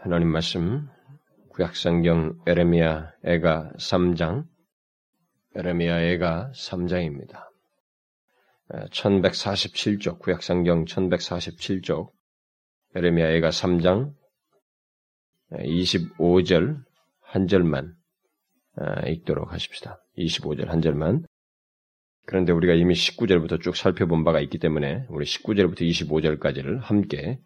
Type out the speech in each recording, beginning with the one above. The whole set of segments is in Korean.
하나님 말씀 구약성경 에레미야 애가 3장 에레미야 애가 3장입니다. 1147쪽 구약성경 1147쪽 에레미야 애가 3장 25절 한 절만 읽도록 하십시다. 25절 한 절만 그런데 우리가 이미 19절부터 쭉 살펴본 바가 있기 때문에 우리 19절부터 25절까지를 함께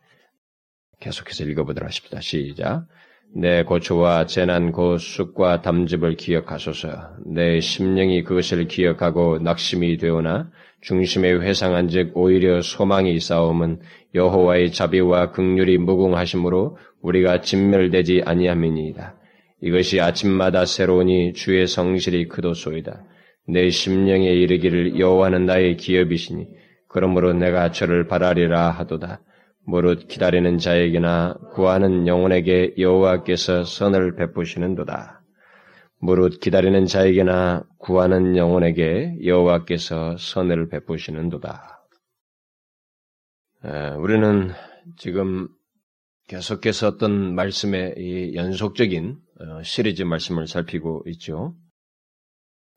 계속해서 읽어보도록 하십시다. 시작. 내 고초와 재난 고 쑥과 담즙을 기억하소서. 내 심령이 그것을 기억하고 낙심이 되오나 중심에 회상한즉 오히려 소망이 싸움은 여호와의 자비와 극률이 무궁하심으로 우리가 진멸되지 아니함이니이다. 이것이 아침마다 새로우니 주의 성실이 크도소이다. 내 심령에 이르기를 여호와는 나의 기업이시니 그러므로 내가 저를 바라리라 하도다. 무릇 기다리는 자에게나 구하는 영혼에게 여호와께서 선을 베푸시는도다. 무릇 기다리는 자에게나 구하는 영혼에게 여호와께서 선을 베푸시는도다. 우리는 지금 계속해서 어떤 말씀의 이 연속적인 어, 시리즈 말씀을 살피고 있죠.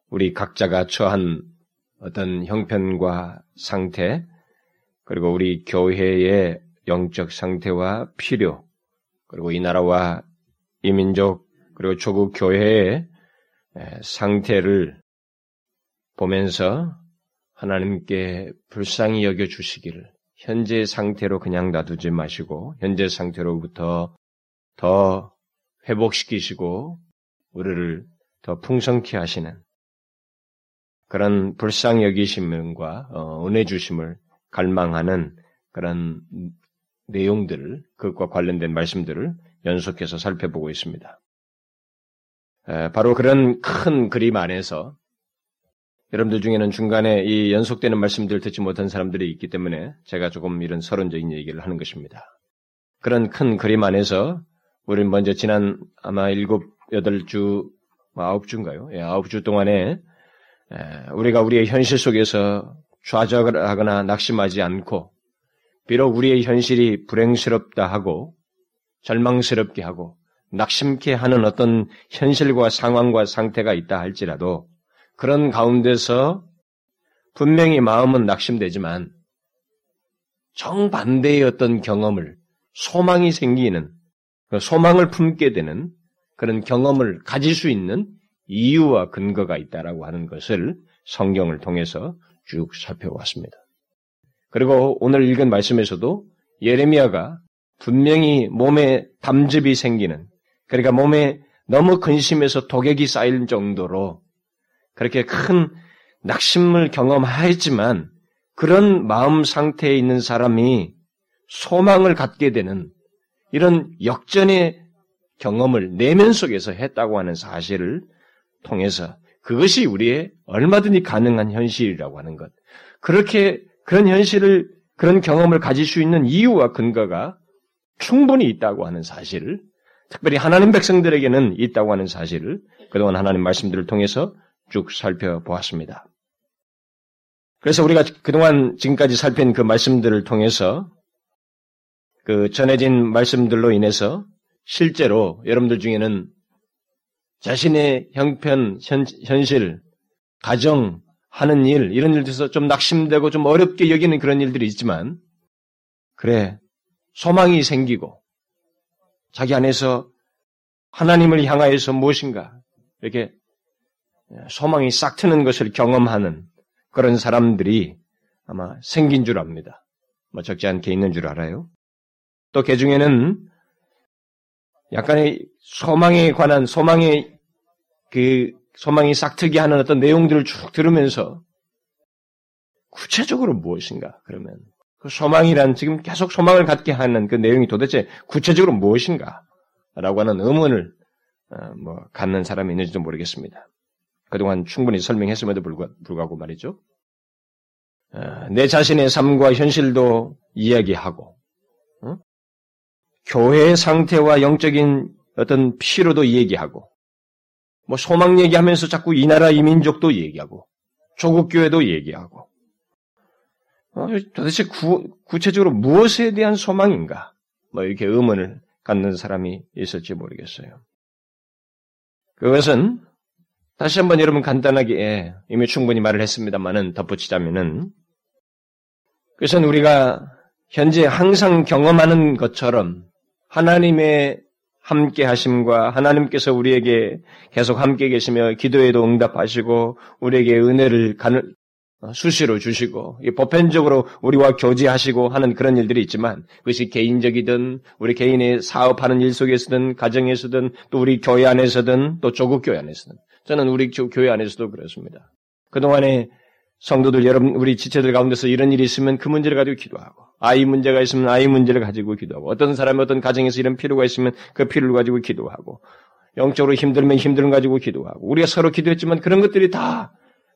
우리 각자가 처한 어떤 형편과 상태, 그리고 우리 교회의 영적 상태와 필요, 그리고 이 나라와 이 민족, 그리고 조국 교회의 상태를 보면서 하나님께 불쌍히 여겨 주시기를 현재 상태로 그냥 놔두지 마시고 현재 상태로부터 더 회복시키시고 우리를 더 풍성케 하시는 그런 불쌍 여기심과 어, 은혜 주심을 갈망하는 그런 내용들을 그것과 관련된 말씀들을 연속해서 살펴보고 있습니다. 바로 그런 큰 그림 안에서 여러분들 중에는 중간에 이 연속되는 말씀들을 듣지 못한 사람들이 있기 때문에 제가 조금 이런 서론적인 얘기를 하는 것입니다. 그런 큰 그림 안에서 우리는 먼저 지난 아마 일곱, 여덟 주, 뭐 아홉 주인가요? 예, 아홉 주 동안에 우리가 우리의 현실 속에서 좌절하거나 낙심하지 않고 비록 우리의 현실이 불행스럽다 하고 절망스럽게 하고 낙심케 하는 어떤 현실과 상황과 상태가 있다 할지라도 그런 가운데서 분명히 마음은 낙심되지만 정반대의 어떤 경험을 소망이 생기는 그 소망을 품게 되는 그런 경험을 가질 수 있는 이유와 근거가 있다라고 하는 것을 성경을 통해서 쭉 살펴왔습니다. 그리고 오늘 읽은 말씀에서도 예레미야가 분명히 몸에 담즙이 생기는 그러니까 몸에 너무 근심해서 독액이 쌓일 정도로 그렇게 큰 낙심을 경험하였지만 그런 마음 상태에 있는 사람이 소망을 갖게 되는 이런 역전의 경험을 내면 속에서 했다고 하는 사실을 통해서 그것이 우리의 얼마든지 가능한 현실이라고 하는 것. 그렇게 그런 현실을, 그런 경험을 가질 수 있는 이유와 근거가 충분히 있다고 하는 사실을, 특별히 하나님 백성들에게는 있다고 하는 사실을 그동안 하나님 말씀들을 통해서 쭉 살펴보았습니다. 그래서 우리가 그동안 지금까지 살핀 그 말씀들을 통해서 그 전해진 말씀들로 인해서 실제로 여러분들 중에는 자신의 형편, 현, 현실, 가정, 하는 일, 이런 일들에서 좀 낙심되고 좀 어렵게 여기는 그런 일들이 있지만, 그래, 소망이 생기고, 자기 안에서 하나님을 향하여서 무엇인가, 이렇게 소망이 싹 트는 것을 경험하는 그런 사람들이 아마 생긴 줄 압니다. 뭐 적지 않게 있는 줄 알아요. 또 그 중에는 약간의 소망에 관한 소망의 그 소망이 싹트게 하는 어떤 내용들을 쭉 들으면서 구체적으로 무엇인가 그러면 그 소망이란 지금 계속 소망을 갖게 하는 그 내용이 도대체 구체적으로 무엇인가 라고 하는 의문을 어, 뭐 갖는 사람이 있는지도 모르겠습니다. 그동안 충분히 설명했음에도 불구하고 말이죠. 어, 내 자신의 삶과 현실도 이야기하고 어? 교회의 상태와 영적인 어떤 피로도 얘기하고 뭐 소망 얘기하면서 자꾸 이 나라 이 민족도 얘기하고 조국 교회도 얘기하고 어, 도대체 구, 구체적으로 무엇에 대한 소망인가? 뭐 이렇게 의문을 갖는 사람이 있을지 모르겠어요. 그것은 다시 한번 여러분 간단하게 이미 충분히 말을 했습니다만은 덧붙이자면은 그것은 우리가 현재 항상 경험하는 것처럼 하나님의 함께 하심과 하나님께서 우리에게 계속 함께 계시며 기도에도 응답하시고 우리에게 은혜를 수시로 주시고 보편적으로 우리와 교제하시고 하는 그런 일들이 있지만 그것이 개인적이든 우리 개인의 사업하는 일 속에서든 가정에서든 또 우리 교회 안에서든 또 조국 교회 안에서든 저는 우리 교회 안에서도 그렇습니다. 그동안에 성도들 여러분 우리 지체들 가운데서 이런 일이 있으면 그 문제를 가지고 기도하고 아이 문제가 있으면 아이 문제를 가지고 기도하고 어떤 사람이 어떤 가정에서 이런 필요가 있으면 그 필요를 가지고 기도하고 영적으로 힘들면 힘들은 가지고 기도하고 우리가 서로 기도했지만 그런 것들이 다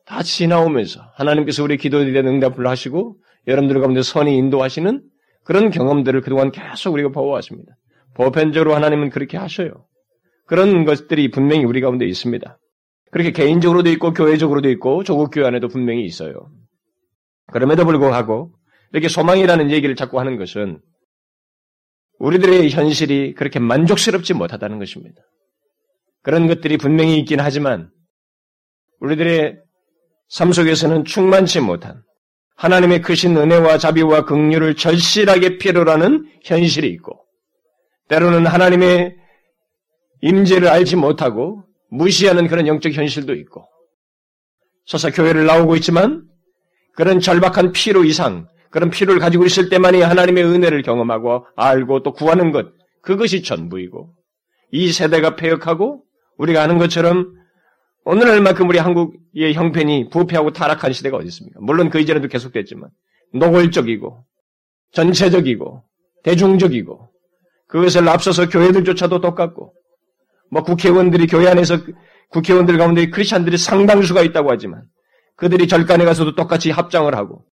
다 지나오면서 하나님께서 우리 기도에 대한 응답을 하시고 여러분들 가운데 선이 인도하시는 그런 경험들을 그동안 계속 우리가 보아왔습니다. 보편적으로 하나님은 그렇게 하셔요. 그런 것들이 분명히 우리 가운데 있습니다. 그렇게 개인적으로도 있고 교회적으로도 있고 조국 교회 안에도 분명히 있어요. 그럼에도 불구하고 이렇게 소망이라는 얘기를 자꾸 하는 것은 우리들의 현실이 그렇게 만족스럽지 못하다는 것입니다. 그런 것들이 분명히 있긴 하지만 우리들의 삶 속에서는 충만치 못한 하나님의 크신 은혜와 자비와 긍휼을 절실하게 필요로 하는 현실이 있고 때로는 하나님의 임재를 알지 못하고 무시하는 그런 영적 현실도 있고 서서 교회를 나오고 있지만 그런 절박한 필요 이상 그런 필요를 가지고 있을 때만이 하나님의 은혜를 경험하고 알고 또 구하는 것 그것이 전부이고 이 세대가 폐역하고 우리가 아는 것처럼 오늘날만큼 우리 한국의 형편이 부패하고 타락한 시대가 어디 있습니까? 물론 그 이전에도 계속됐지만 노골적이고 전체적이고 대중적이고 그것을 앞서서 교회들조차도 똑같고 뭐 국회의원들이 교회 안에서 국회의원들 가운데 크리스찬들이 상당수가 있다고 하지만 그들이 절간에 가서도 똑같이 합장을 하고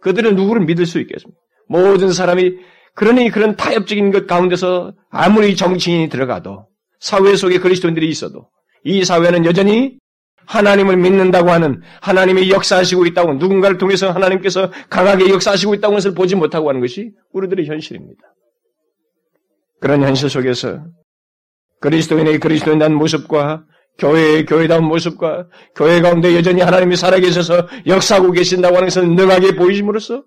그들은 누구를 믿을 수 있겠습니까? 모든 사람이 그러니 그런 타협적인 것 가운데서 아무리 정치인이 들어가도 사회 속에 그리스도인들이 있어도 이 사회는 여전히 하나님을 믿는다고 하는 하나님이 역사하시고 있다고 누군가를 통해서 하나님께서 강하게 역사하시고 있다고 것을 보지 못하고 하는 것이 우리들의 현실입니다. 그런 현실 속에서 그리스도인의 그리스도인다운 모습과 교회의 교회다운 모습과 교회 가운데 여전히 하나님이 살아계셔서 역사하고 계신다고 하는 것을 능하게 보이심으로써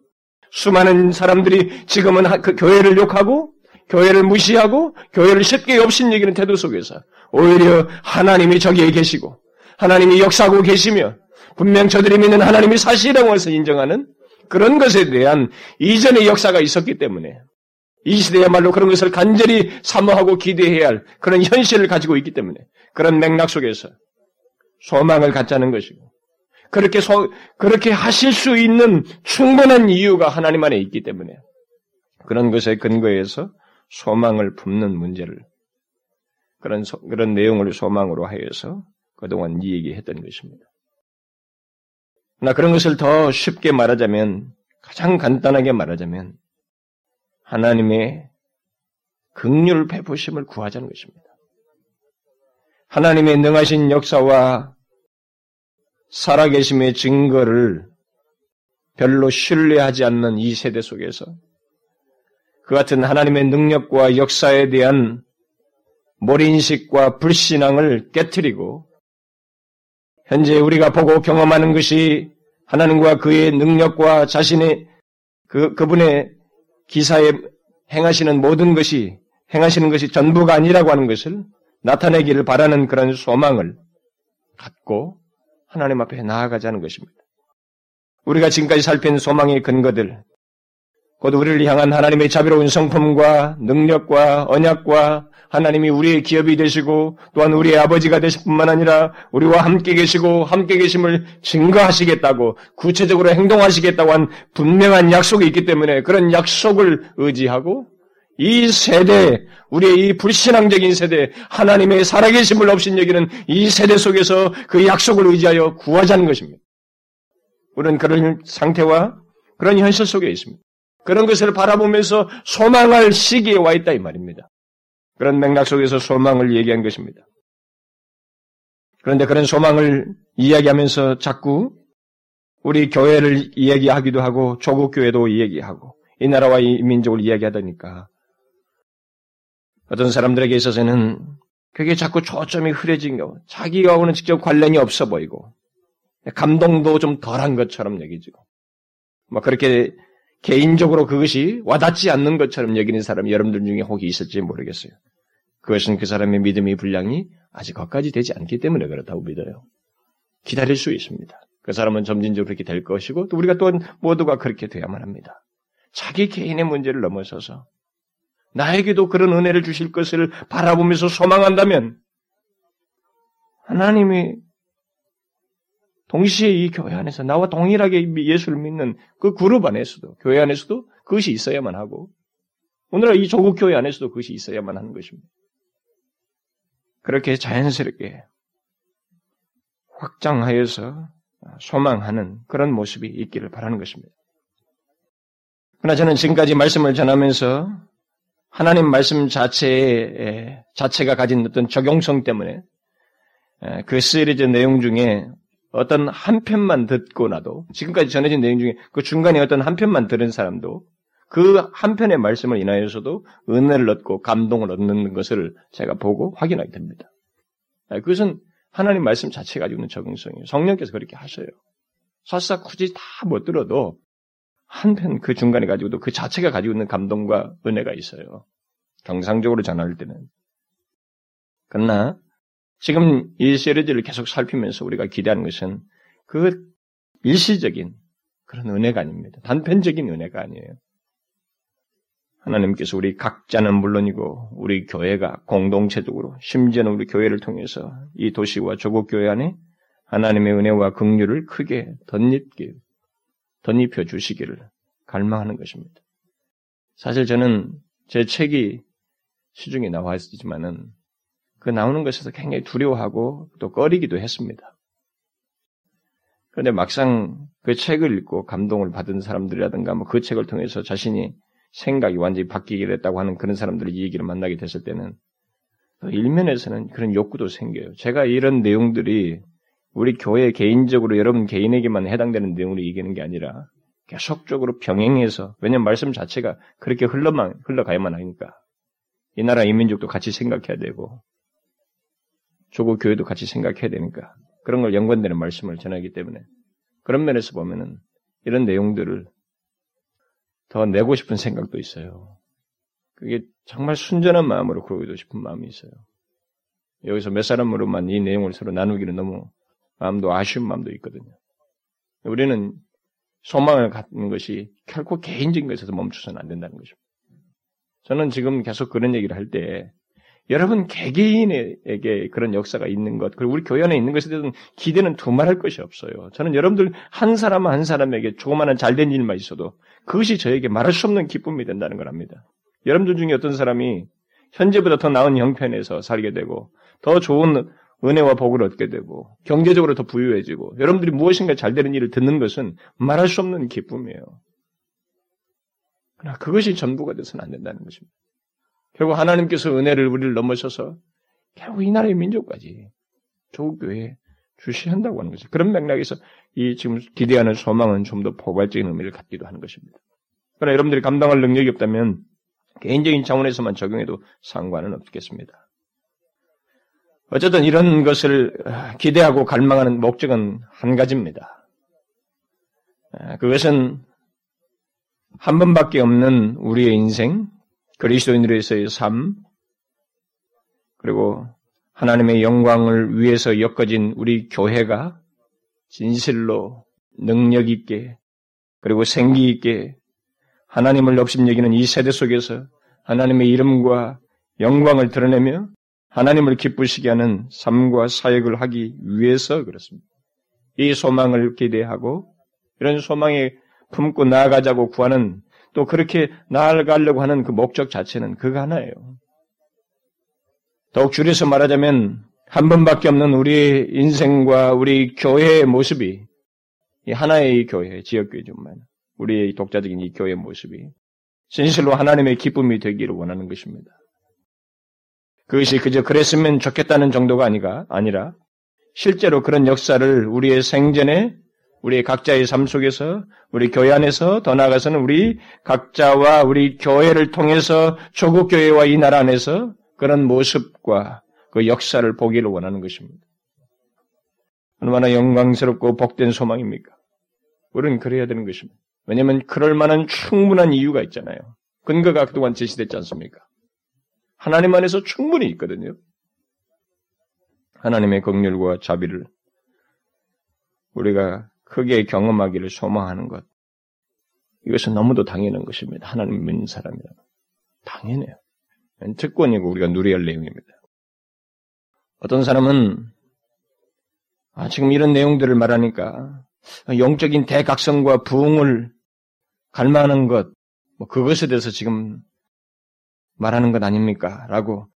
수많은 사람들이 지금은 그 교회를 욕하고 교회를 무시하고 교회를 쉽게 없인 여기는 태도 속에서 오히려 하나님이 저기에 계시고 하나님이 역사하고 계시며 분명 저들이 믿는 하나님이 사실이라고 해서 인정하는 그런 것에 대한 이전의 역사가 있었기 때문에 이 시대야말로 그런 것을 간절히 사모하고 기대해야 할 그런 현실을 가지고 있기 때문에 그런 맥락 속에서 소망을 갖자는 것이고 그렇게 소, 그렇게 하실 수 있는 충분한 이유가 하나님 안에 있기 때문에 그런 것에 근거해서 소망을 품는 문제를 그런 소, 그런 내용을 소망으로 하여서 그동안 이 얘기했던 것입니다. 나 그런 것을 더 쉽게 말하자면 가장 간단하게 말하자면 하나님의 극률 베푸심을 구하자는 것입니다. 하나님의 능하신 역사와 살아계심의 증거를 별로 신뢰하지 않는 이 세대 속에서 그 같은 하나님의 능력과 역사에 대한 몰인식과 불신앙을 깨뜨리고 현재 우리가 보고 경험하는 것이 하나님과 그의 능력과 자신의 그, 그분의 기사에 행하시는 모든 것이 행하시는 것이 전부가 아니라고 하는 것을 나타내기를 바라는 그런 소망을 갖고 하나님 앞에 나아가자는 것입니다. 우리가 지금까지 살핀 소망의 근거들, 곧 우리를 향한 하나님의 자비로운 성품과 능력과 언약과 하나님이 우리의 기업이 되시고 또한 우리의 아버지가 되실 뿐만 아니라 우리와 함께 계시고 함께 계심을 증거하시겠다고 구체적으로 행동하시겠다고 한 분명한 약속이 있기 때문에 그런 약속을 의지하고 이 세대, 우리의 이 불신앙적인 세대, 하나님의 살아계심을 없인 여기는 이 세대 속에서 그 약속을 의지하여 구하자는 것입니다. 우리는 그런 상태와 그런 현실 속에 있습니다. 그런 것을 바라보면서 소망할 시기에 와 있다 이 말입니다. 그런 맥락 속에서 소망을 얘기한 것입니다. 그런데 그런 소망을 이야기하면서 자꾸 우리 교회를 이야기하기도 하고 조국 교회도 이야기하고 이 나라와 이 민족을 이야기하다니까 어떤 사람들에게 있어서는 그게 자꾸 초점이 흐려진 거, 자기하고는 직접 관련이 없어 보이고, 감동도 좀 덜한 것처럼 여기지고, 뭐 그렇게 개인적으로 그것이 와닿지 않는 것처럼 여기는 사람이 여러분들 중에 혹이 있을지 모르겠어요. 그것은 그 사람의 믿음의 분량이 아직 거기까지 되지 않기 때문에 그렇다고 믿어요. 기다릴 수 있습니다. 그 사람은 점진적으로 그렇게 될 것이고, 또 우리가 또한 모두가 그렇게 돼야만 합니다. 자기 개인의 문제를 넘어서서 나에게도 그런 은혜를 주실 것을 바라보면서 소망한다면 하나님이 동시에 이 교회 안에서 나와 동일하게 예수를 믿는 그 그룹 안에서도 교회 안에서도 그것이 있어야만 하고 오늘날 이 조국 교회 안에서도 그것이 있어야만 하는 것입니다. 그렇게 자연스럽게 확장하여서 소망하는 그런 모습이 있기를 바라는 것입니다. 그러나 저는 지금까지 말씀을 전하면서 하나님 말씀 자체의 자체가 가진 어떤 적용성 때문에 그 시리즈 내용 중에 어떤 한 편만 듣고 나도 지금까지 전해진 내용 중에 그 중간에 어떤 한 편만 들은 사람도 그 한 편의 말씀을 인하여서도 은혜를 얻고 감동을 얻는 것을 제가 보고 확인하게 됩니다. 그것은 하나님 말씀 자체가 가지고 있는 적응성이에요. 성령께서 그렇게 하셔요. 설사 굳이 다 못 들어도 한편 그 중간에 가지고도 그 자체가 가지고 있는 감동과 은혜가 있어요. 정상적으로 전할 때는. 그러나 지금 이 시리즈를 계속 살피면서 우리가 기대하는 것은 그 일시적인 그런 은혜가 아닙니다. 단편적인 은혜가 아니에요. 하나님께서 우리 각자는 물론이고 우리 교회가 공동체적으로 심지어는 우리 교회를 통해서 이 도시와 조국 교회 안에 하나님의 은혜와 긍휼을 크게 덧입게 덧입혀 주시기를 갈망하는 것입니다. 사실 저는 제 책이 시중에 나와 있지만은 그 나오는 것에서 굉장히 두려워하고 또 꺼리기도 했습니다. 그런데 막상 그 책을 읽고 감동을 받은 사람들이라든가 뭐 그 책을 통해서 자신이 생각이 완전히 바뀌게 됐다고 하는 그런 사람들의 얘기를 만나게 됐을 때는 일면에서는 그런 욕구도 생겨요. 제가 이런 내용들이 우리 교회 개인적으로 여러분 개인에게만 해당되는 내용으로 이기는 게 아니라 계속적으로 병행해서 왜냐하면 말씀 자체가 그렇게 흘러만 흘러가야만 하니까 이 나라 이민족도 같이 생각해야 되고 조국 교회도 같이 생각해야 되니까 그런 걸 연관되는 말씀을 전하기 때문에 그런 면에서 보면은 이런 내용들을 더 내고 싶은 생각도 있어요. 그게 정말 순전한 마음으로 그러기도 싶은 마음이 있어요. 여기서 몇 사람으로만 이 내용을 서로 나누기는 너무 마음도 아쉬운 마음도 있거든요. 우리는 소망을 갖는 것이 결코 개인적인 것에서 멈춰서는 안 된다는 것입니다. 저는 지금 계속 그런 얘기를 할 때 여러분 개개인에게 그런 역사가 있는 것, 그리고 우리 교회 안에 있는 것에 대해서는 기대는 두말할 것이 없어요. 저는 여러분들 한 사람 한 사람에게 조그마한 잘된 일만 있어도 그것이 저에게 말할 수 없는 기쁨이 된다는 걸 압니다. 여러분들 중에 어떤 사람이 현재보다 더 나은 형편에서 살게 되고 더 좋은 은혜와 복을 얻게 되고 경제적으로 더 부유해지고 여러분들이 무엇인가 잘 되는 일을 듣는 것은 말할 수 없는 기쁨이에요. 그러나 그것이 전부가 돼서는 안 된다는 것입니다. 결국 하나님께서 은혜를 우리를 넘어서서 결국 이 나라의 민족까지 조국 교회에 주시한다고 하는 것이죠. 그런 맥락에서 이 지금 기대하는 소망은 좀 더 포괄적인 의미를 갖기도 하는 것입니다. 그러나 여러분들이 감당할 능력이 없다면 개인적인 차원에서만 적용해도 상관은 없겠습니다. 어쨌든 이런 것을 기대하고 갈망하는 목적은 한 가지입니다. 그것은 한 번밖에 없는 우리의 인생, 그리스도인으로서의 삶, 그리고 하나님의 영광을 위해서 엮어진 우리 교회가 진실로 능력 있게 그리고 생기 있게 하나님을 욕심여기는 이 세대 속에서 하나님의 이름과 영광을 드러내며 하나님을 기쁘시게 하는 삶과 사역을 하기 위해서 그렇습니다. 이 소망을 기대하고 이런 소망에 품고 나아가자고 구하는 또 그렇게 나아가려고 하는 그 목적 자체는 그거 하나예요. 더욱 줄여서 말하자면 한 번밖에 없는 우리 인생과 우리 교회의 모습이 이 하나의 이 교회, 지역교회지만 우리의 독자적인 이 교회의 모습이 진실로 하나님의 기쁨이 되기를 원하는 것입니다. 그것이 그저 그랬으면 좋겠다는 정도가 아니라 실제로 그런 역사를 우리의 생전에 우리 각자의 삶 속에서, 우리 교회 안에서, 더 나아가서는 우리 각자와 우리 교회를 통해서 조국 교회와 이 나라 안에서 그런 모습과 그 역사를 보기를 원하는 것입니다. 얼마나 영광스럽고 복된 소망입니까? 우리는 그래야 되는 것입니다. 왜냐하면 그럴 만한 충분한 이유가 있잖아요. 근거가 그동안 제시됐지 않습니까? 하나님 안에서 충분히 있거든요. 하나님의 긍휼과 자비를 우리가 크게 경험하기를 소망하는 것. 이것은 너무도 당연한 것입니다. 하나님 믿는 사람이라면. 당연해요. 특권이고 우리가 누려야 할 내용입니다. 어떤 사람은 아, 지금 이런 내용들을 말하니까 영적인 대각성과 부흥을 갈망하는 것, 뭐 그것에 대해서 지금 말하는 것 아닙니까? 라고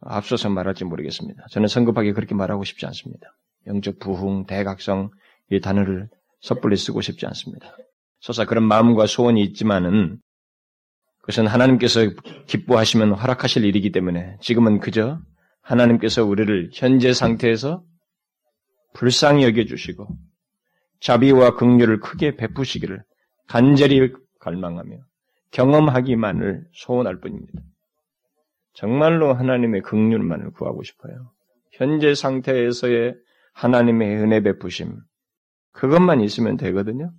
앞서서 말할지 모르겠습니다. 저는 성급하게 그렇게 말하고 싶지 않습니다. 영적 부흥, 대각성 이 단어를 섣불리 쓰고 싶지 않습니다. 설사 그런 마음과 소원이 있지만은 그것은 하나님께서 기뻐하시면 허락하실 일이기 때문에 지금은 그저 하나님께서 우리를 현재 상태에서 불쌍히 여겨주시고 자비와 긍휼을 크게 베푸시기를 간절히 갈망하며 경험하기만을 소원할 뿐입니다. 정말로 하나님의 긍휼만을 구하고 싶어요. 현재 상태에서의 하나님의 은혜 베푸심 그것만 있으면 되거든요.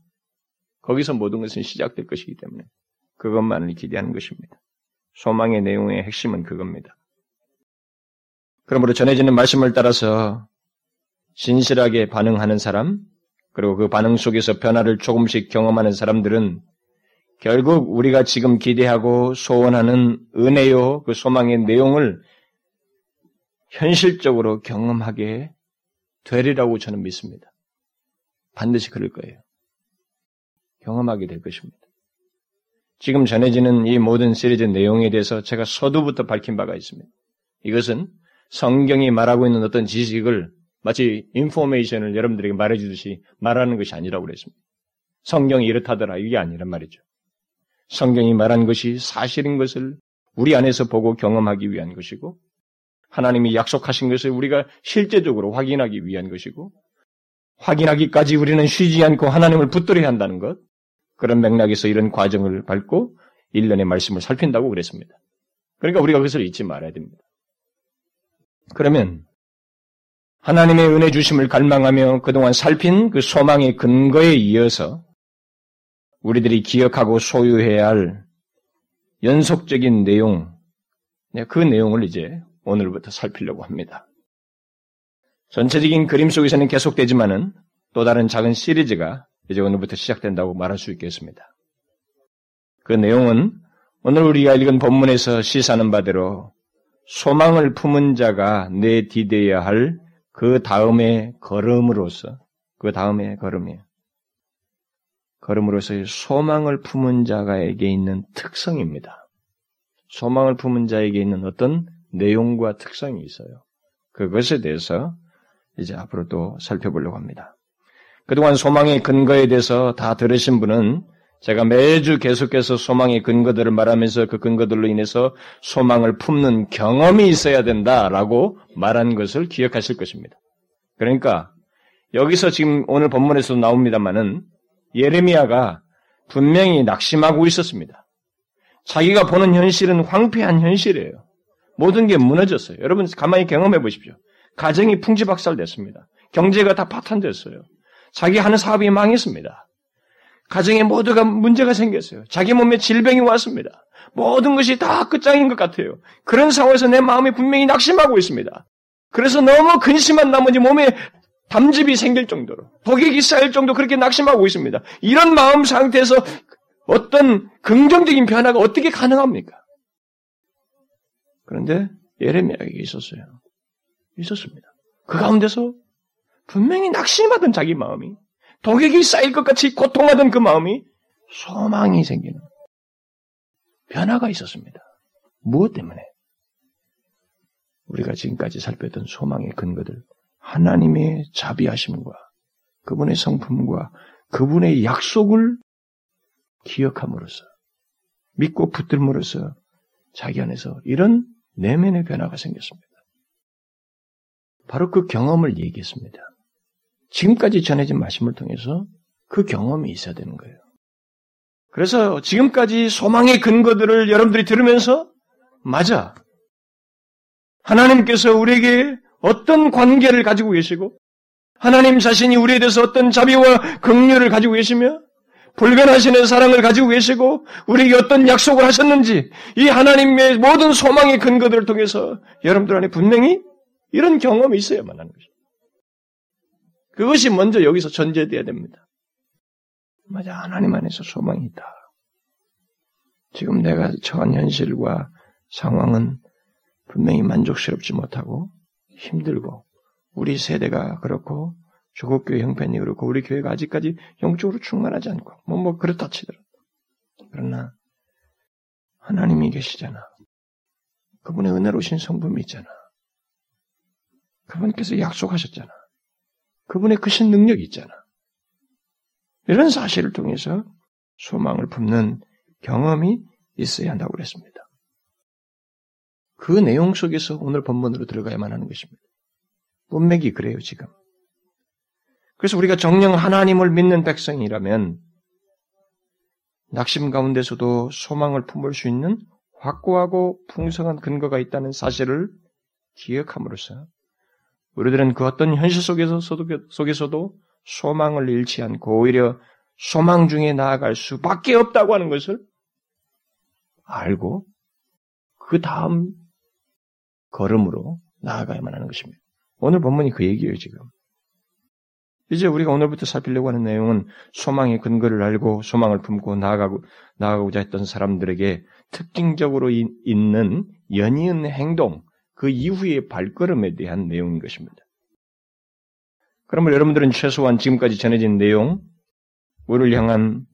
거기서 모든 것은 시작될 것이기 때문에 그것만을 기대하는 것입니다. 소망의 내용의 핵심은 그겁니다. 그러므로 전해지는 말씀을 따라서 진실하게 반응하는 사람, 그리고 그 반응 속에서 변화를 조금씩 경험하는 사람들은 결국 우리가 지금 기대하고 소원하는 은혜요, 그 소망의 내용을 현실적으로 경험하게 되리라고 저는 믿습니다. 반드시 그럴 거예요. 경험하게 될 것입니다. 지금 전해지는 이 모든 시리즈 내용에 대해서 제가 서두부터 밝힌 바가 있습니다. 이것은 성경이 말하고 있는 어떤 지식을 마치 인포메이션을 여러분들에게 말해주듯이 말하는 것이 아니라고 그랬습니다. 성경이 이렇다더라 이게 아니란 말이죠. 성경이 말한 것이 사실인 것을 우리 안에서 보고 경험하기 위한 것이고 하나님이 약속하신 것을 우리가 실제적으로 확인하기 위한 것이고 확인하기까지 우리는 쉬지 않고 하나님을 붙들어야 한다는 것 그런 맥락에서 이런 과정을 밟고 일련의 말씀을 살핀다고 그랬습니다. 그러니까 우리가 그것을 잊지 말아야 됩니다. 그러면 하나님의 은혜 주심을 갈망하며 그동안 살핀 그 소망의 근거에 이어서 우리들이 기억하고 소유해야 할 연속적인 내용, 네, 그 내용을 이제 오늘부터 살피려고 합니다. 전체적인 그림 속에서는 계속되지만은 또 다른 작은 시리즈가 이제 오늘부터 시작된다고 말할 수 있겠습니다. 그 내용은 오늘 우리가 읽은 본문에서 시사하는 바대로 소망을 품은 자가 내디뎌야 할 그 다음에 걸음으로서, 그 다음에 걸음이에요. 걸음으로서의 소망을 품은 자가에게 있는 특성입니다. 소망을 품은 자에게 있는 어떤 내용과 특성이 있어요. 그것에 대해서 이제 앞으로 또 살펴보려고 합니다. 그동안 소망의 근거에 대해서 다 들으신 분은 제가 매주 계속해서 소망의 근거들을 말하면서 그 근거들로 인해서 소망을 품는 경험이 있어야 된다라고 말한 것을 기억하실 것입니다. 그러니까 여기서 지금 오늘 본문에서 나옵니다만은 예레미야가 분명히 낙심하고 있었습니다. 자기가 보는 현실은 황폐한 현실이에요. 모든 게 무너졌어요. 여러분 가만히 경험해 보십시오. 가정이 풍지박살됐습니다. 경제가 다 파탄됐어요. 자기 하는 사업이 망했습니다. 가정에 모두가 문제가 생겼어요. 자기 몸에 질병이 왔습니다. 모든 것이 다 끝장인 것 같아요. 그런 상황에서 내 마음이 분명히 낙심하고 있습니다. 그래서 너무 근심한 나머지 몸에 담즙이 생길 정도로 독액이 쌓일 정도 그렇게 낙심하고 있습니다. 이런 마음 상태에서 어떤 긍정적인 변화가 어떻게 가능합니까? 그런데 예레미야에게 있었어요. 있었습니다. 그 가운데서 분명히 낙심하던 자기 마음이 독액이 쌓일 것 같이 고통하던 그 마음이 소망이 생기는 변화가 있었습니다. 무엇 때문에? 우리가 지금까지 살펴던 소망의 근거들, 하나님의 자비하심과 그분의 성품과 그분의 약속을 기억함으로써 믿고 붙들므로써 자기 안에서 이런 내면의 변화가 생겼습니다. 바로 그 경험을 얘기했습니다. 지금까지 전해진 말씀을 통해서 그 경험이 있어야 되는 거예요. 그래서 지금까지 소망의 근거들을 여러분들이 들으면서 맞아. 하나님께서 우리에게 어떤 관계를 가지고 계시고 하나님 자신이 우리에 대해서 어떤 자비와 긍휼을 가지고 계시며 불변하시는 사랑을 가지고 계시고 우리에게 어떤 약속을 하셨는지 이 하나님의 모든 소망의 근거들을 통해서 여러분들 안에 분명히 이런 경험이 있어야만 하는 것입니다. 그것이 먼저 여기서 전제돼야 됩니다. 맞아, 하나님 안에서 소망이 있다. 지금 내가 처한 현실과 상황은 분명히 만족스럽지 못하고 힘들고 우리 세대가 그렇고 조국교회 형편이 그렇고 우리 교회가 아직까지 영적으로 충만하지 않고 뭐뭐 뭐 그렇다 치더라도 그러나 하나님이 계시잖아. 그분의 은혜로우신 성품이 있잖아. 그분께서 약속하셨잖아. 그분의 크신 능력이 있잖아. 이런 사실을 통해서 소망을 품는 경험이 있어야 한다고 그랬습니다. 그 내용 속에서 오늘 본문으로 들어가야만 하는 것입니다. 문맥이 그래요, 지금. 그래서 우리가 정령 하나님을 믿는 백성이라면 낙심 가운데서도 소망을 품을 수 있는 확고하고 풍성한 근거가 있다는 사실을 기억함으로써 우리들은 그 어떤 현실 속에서도, 소망을 잃지 않고 오히려 소망 중에 나아갈 수밖에 없다고 하는 것을 알고 그 다음 걸음으로 나아가야만 하는 것입니다. 오늘 본문이 그 얘기예요, 지금. 이제 우리가 오늘부터 살피려고 하는 내용은 소망의 근거를 알고 소망을 품고 나아가고, 나아가고자 했던 사람들에게 특징적으로 있는 연이은 행동, 그 이후의 발걸음에 대한 내용인 것입니다. 그러면 여러분들은 최소한 지금까지 전해진 내용, 우리를 향한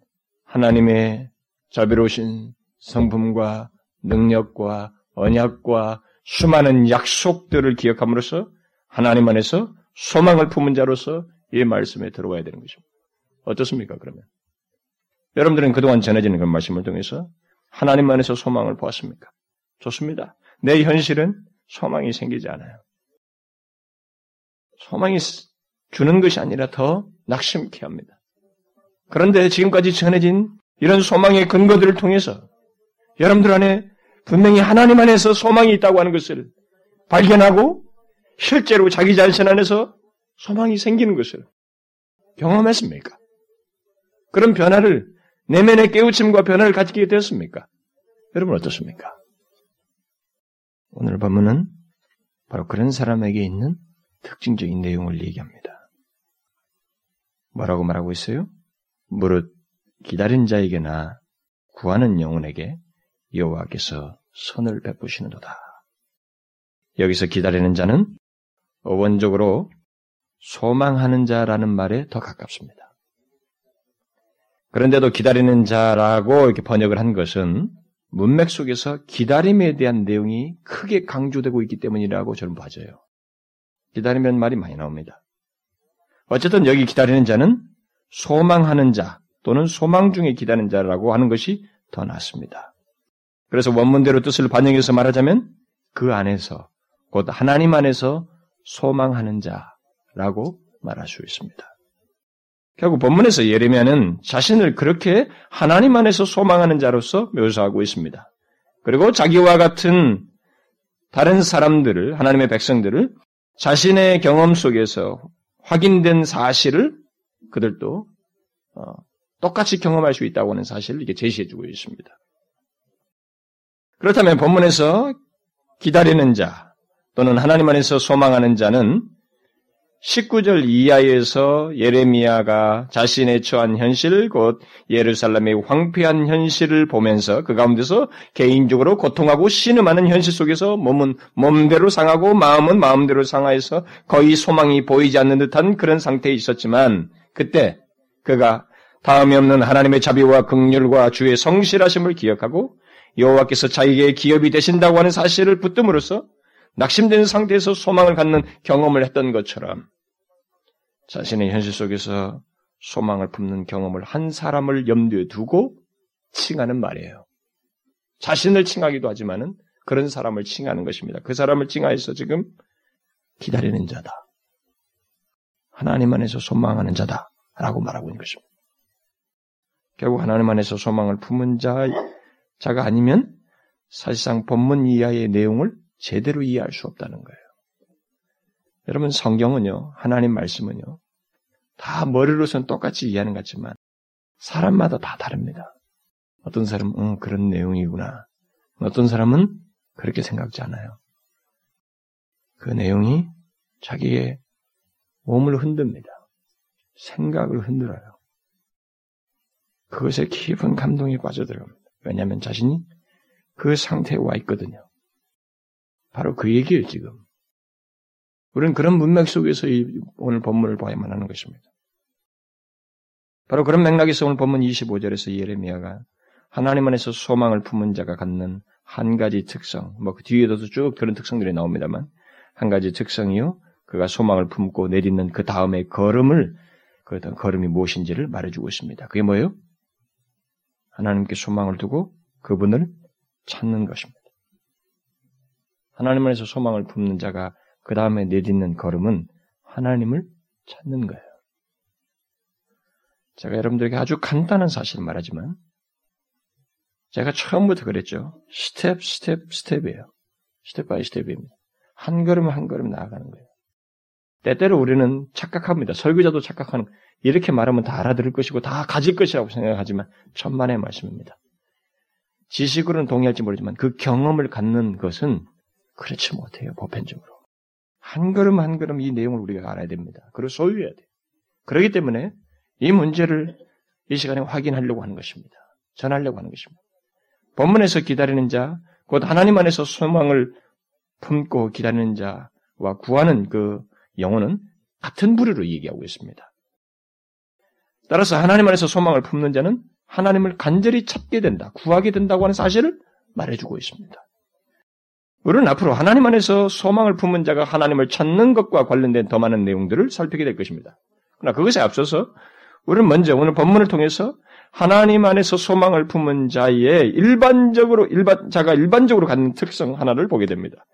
하나님의 자비로우신 성품과 능력과 언약과 수많은 약속들을 기억함으로써 하나님 안에서 소망을 품은 자로서 이 말씀에 들어와야 되는 것입니다. 어떻습니까, 그러면? 여러분들은 그동안 전해지는 그 말씀을 통해서 하나님 안에서 소망을 보았습니까? 좋습니다. 내 현실은 소망이 생기지 않아요. 소망이 주는 것이 아니라 더 낙심케 합니다. 그런데 지금까지 전해진 이런 소망의 근거들을 통해서 여러분들 안에 분명히 하나님 안에서 소망이 있다고 하는 것을 발견하고 실제로 자기 자신 안에서 소망이 생기는 것을 경험했습니까? 그런 변화를 내면의 깨우침과 변화를 가지게 되었습니까? 여러분 어떻습니까? 오늘 본문은 바로 그런 사람에게 있는 특징적인 내용을 얘기합니다. 뭐라고 말하고 있어요? 무릇 기다린 자에게나 구하는 영혼에게 여호와께서 선을 베푸시는도다. 여기서 기다리는 자는 어원적으로 소망하는 자라는 말에 더 가깝습니다. 그런데도 기다리는 자라고 이렇게 번역을 한 것은 문맥 속에서 기다림에 대한 내용이 크게 강조되고 있기 때문이라고 저는 봐져요. 기다리면 말이 많이 나옵니다. 어쨌든 여기 기다리는 자는 소망하는 자 또는 소망 중에 기다리는 자라고 하는 것이 더 낫습니다. 그래서 원문대로 뜻을 반영해서 말하자면 그 안에서 곧 하나님 안에서 소망하는 자라고 말할 수 있습니다. 결국 본문에서 예레미야는 자신을 그렇게 하나님 안에서 소망하는 자로서 묘사하고 있습니다. 그리고 자기와 같은 다른 사람들을 하나님의 백성들을 자신의 경험 속에서 확인된 사실을 그들도 어, 똑같이 경험할 수 있다고 하는 사실을 이렇게 제시해주고 있습니다. 그렇다면 본문에서 기다리는 자 또는 하나님 안에서 소망하는 자는 19절 이하에서 예레미야가 자신의 처한 현실, 곧 예루살렘의 황폐한 현실을 보면서 그 가운데서 개인적으로 고통하고 신음하는 현실 속에서 몸은 몸대로 상하고 마음은 마음대로 상하여서 거의 소망이 보이지 않는 듯한 그런 상태에 있었지만 그때 그가 다음이 없는 하나님의 자비와 극률과 주의 성실하심을 기억하고 여호와께서 자기에게 기업이 되신다고 하는 사실을 붙듦으로써 낙심된 상태에서 소망을 갖는 경험을 했던 것처럼 자신의 현실 속에서 소망을 품는 경험을 한 사람을 염두에 두고 칭하는 말이에요. 자신을 칭하기도 하지만은 그런 사람을 칭하는 것입니다. 그 사람을 칭하여서 지금 기다리는 자다. 하나님 안에서 소망하는 자다 라고 말하고 있는 것입니다. 결국 하나님 안에서 소망을 품은 자, 자가 아니면 사실상 본문 이하의 내용을 제대로 이해할 수 없다는 거예요. 여러분 성경은요, 하나님 말씀은요, 다 머리로선 똑같이 이해하는 것 같지만 사람마다 다 다릅니다. 어떤 사람은 음, 그런 내용이구나. 어떤 사람은 그렇게 생각지 않아요. 그 내용이 자기의 몸을 흔듭니다. 생각을 흔들어요. 그것에 깊은 감동이 빠져들어갑니다. 왜냐하면 자신이 그 상태에 와 있거든요. 바로 그 얘기예요, 지금. 우리는 그런 문맥 속에서 오늘 본문을 봐야만 하는 것입니다. 바로 그런 맥락에서 오늘 본문 25절에서 예레미야가 하나님 안에서 소망을 품은 자가 갖는 한 가지 특성, 뭐 그 뒤에도 쭉 그런 특성들이 나옵니다만 한 가지 특성이요. 그가 소망을 품고 내딛는 그 다음에 걸음을 그 어떤 걸음이 무엇인지를 말해주고 있습니다. 그게 뭐예요? 하나님께 소망을 두고 그분을 찾는 것입니다. 하나님 안에서 소망을 품는 자가 그 다음에 내딛는 걸음은 하나님을 찾는 거예요. 제가 여러분들에게 아주 간단한 사실을 말하지만 제가 처음부터 그랬죠. step, step, step이에요. step by step입니다. 한 걸음 한 걸음 나아가는 거예요. 때때로 우리는 착각합니다. 설교자도 착각하는 이렇게 말하면 다 알아들을 것이고 다 가질 것이라고 생각하지만 천만의 말씀입니다. 지식으로는 동의할지 모르지만 그 경험을 갖는 것은 그렇지 못해요. 보편적으로. 한 걸음 한 걸음 이 내용을 우리가 알아야 됩니다. 그리고 소유해야 돼요. 그렇기 때문에 이 문제를 이 시간에 확인하려고 하는 것입니다. 전하려고 하는 것입니다. 본문에서 기다리는 자, 곧 하나님 안에서 소망을 품고 기다리는 자와 구하는 그 영혼은 같은 부류로 얘기하고 있습니다. 따라서 하나님 안에서 소망을 품는 자는 하나님을 간절히 찾게 된다, 구하게 된다고 하는 사실을 말해주고 있습니다. 우리는 앞으로 하나님 안에서 소망을 품은 자가 하나님을 찾는 것과 관련된 더 많은 내용들을 살피게 될 것입니다. 그러나 그것에 앞서서 우리는 먼저 오늘 본문을 통해서 하나님 안에서 소망을 품은 자의 일반적으로 일반 자가 일반적으로 갖는 특성 하나를 보게 됩니다.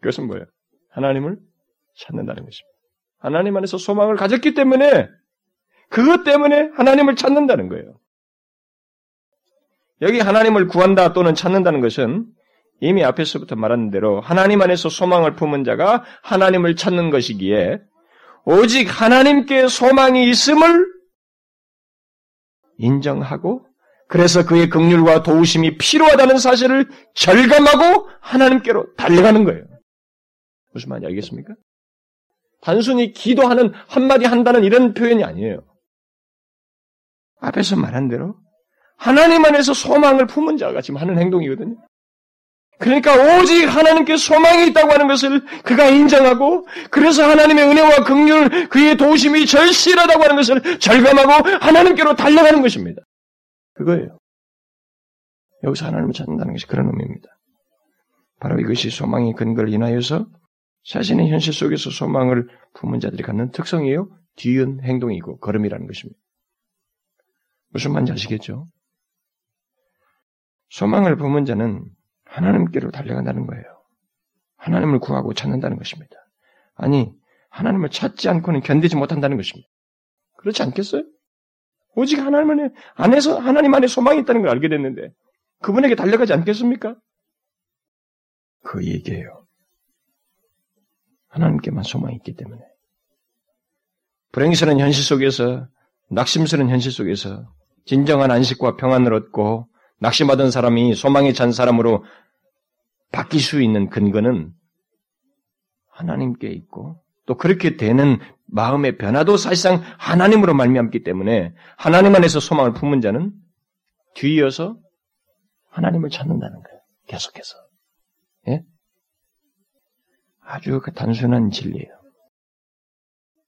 그것은 뭐예요? 하나님을 찾는다는 것입니다. 하나님 안에서 소망을 가졌기 때문에 그것 때문에 하나님을 찾는다는 거예요. 여기 하나님을 구한다 또는 찾는다는 것은 이미 앞에서부터 말한 대로 하나님 안에서 소망을 품은 자가 하나님을 찾는 것이기에 오직 하나님께 소망이 있음을 인정하고 그래서 그의 긍휼과 도우심이 필요하다는 사실을 절감하고 하나님께로 달려가는 거예요. 무슨 말인지 알겠습니까? 단순히 기도하는 한마디 한다는 이런 표현이 아니에요. 앞에서 말한 대로 하나님 안에서 소망을 품은 자가 지금 하는 행동이거든요. 그러니까 오직 하나님께 소망이 있다고 하는 것을 그가 인정하고 그래서 하나님의 은혜와 긍휼 그의 도우심이 절실하다고 하는 것을 절감하고 하나님께로 달려가는 것입니다. 그거예요. 여기서 하나님을 찾는다는 것이 그런 의미입니다. 바로 이것이 소망의 근거를 인하여서 자신의 현실 속에서 소망을 품은 자들이 갖는 특성이에요. 뒤은 행동이고 걸음이라는 것입니다. 무슨 말인지 아시겠죠? 소망을 품은 자는 하나님께로 달려간다는 거예요. 하나님을 구하고 찾는다는 것입니다. 아니, 하나님을 찾지 않고는 견디지 못한다는 것입니다. 그렇지 않겠어요? 오직 하나님 안에서 하나님 안에 소망이 있다는 걸 알게 됐는데 그분에게 달려가지 않겠습니까? 그 얘기예요. 하나님께만 소망이 있기 때문에 불행스러운 현실 속에서 낙심스러운 현실 속에서 진정한 안식과 평안을 얻고 낙심받은 사람이 소망에 찬 사람으로 바뀔 수 있는 근거는 하나님께 있고 또 그렇게 되는 마음의 변화도 사실상 하나님으로 말미암기 때문에 하나님 안에서 소망을 품은 자는 뒤이어서 하나님을 찾는다는 거예요. 계속해서. 예? 아주 그 단순한 진리예요.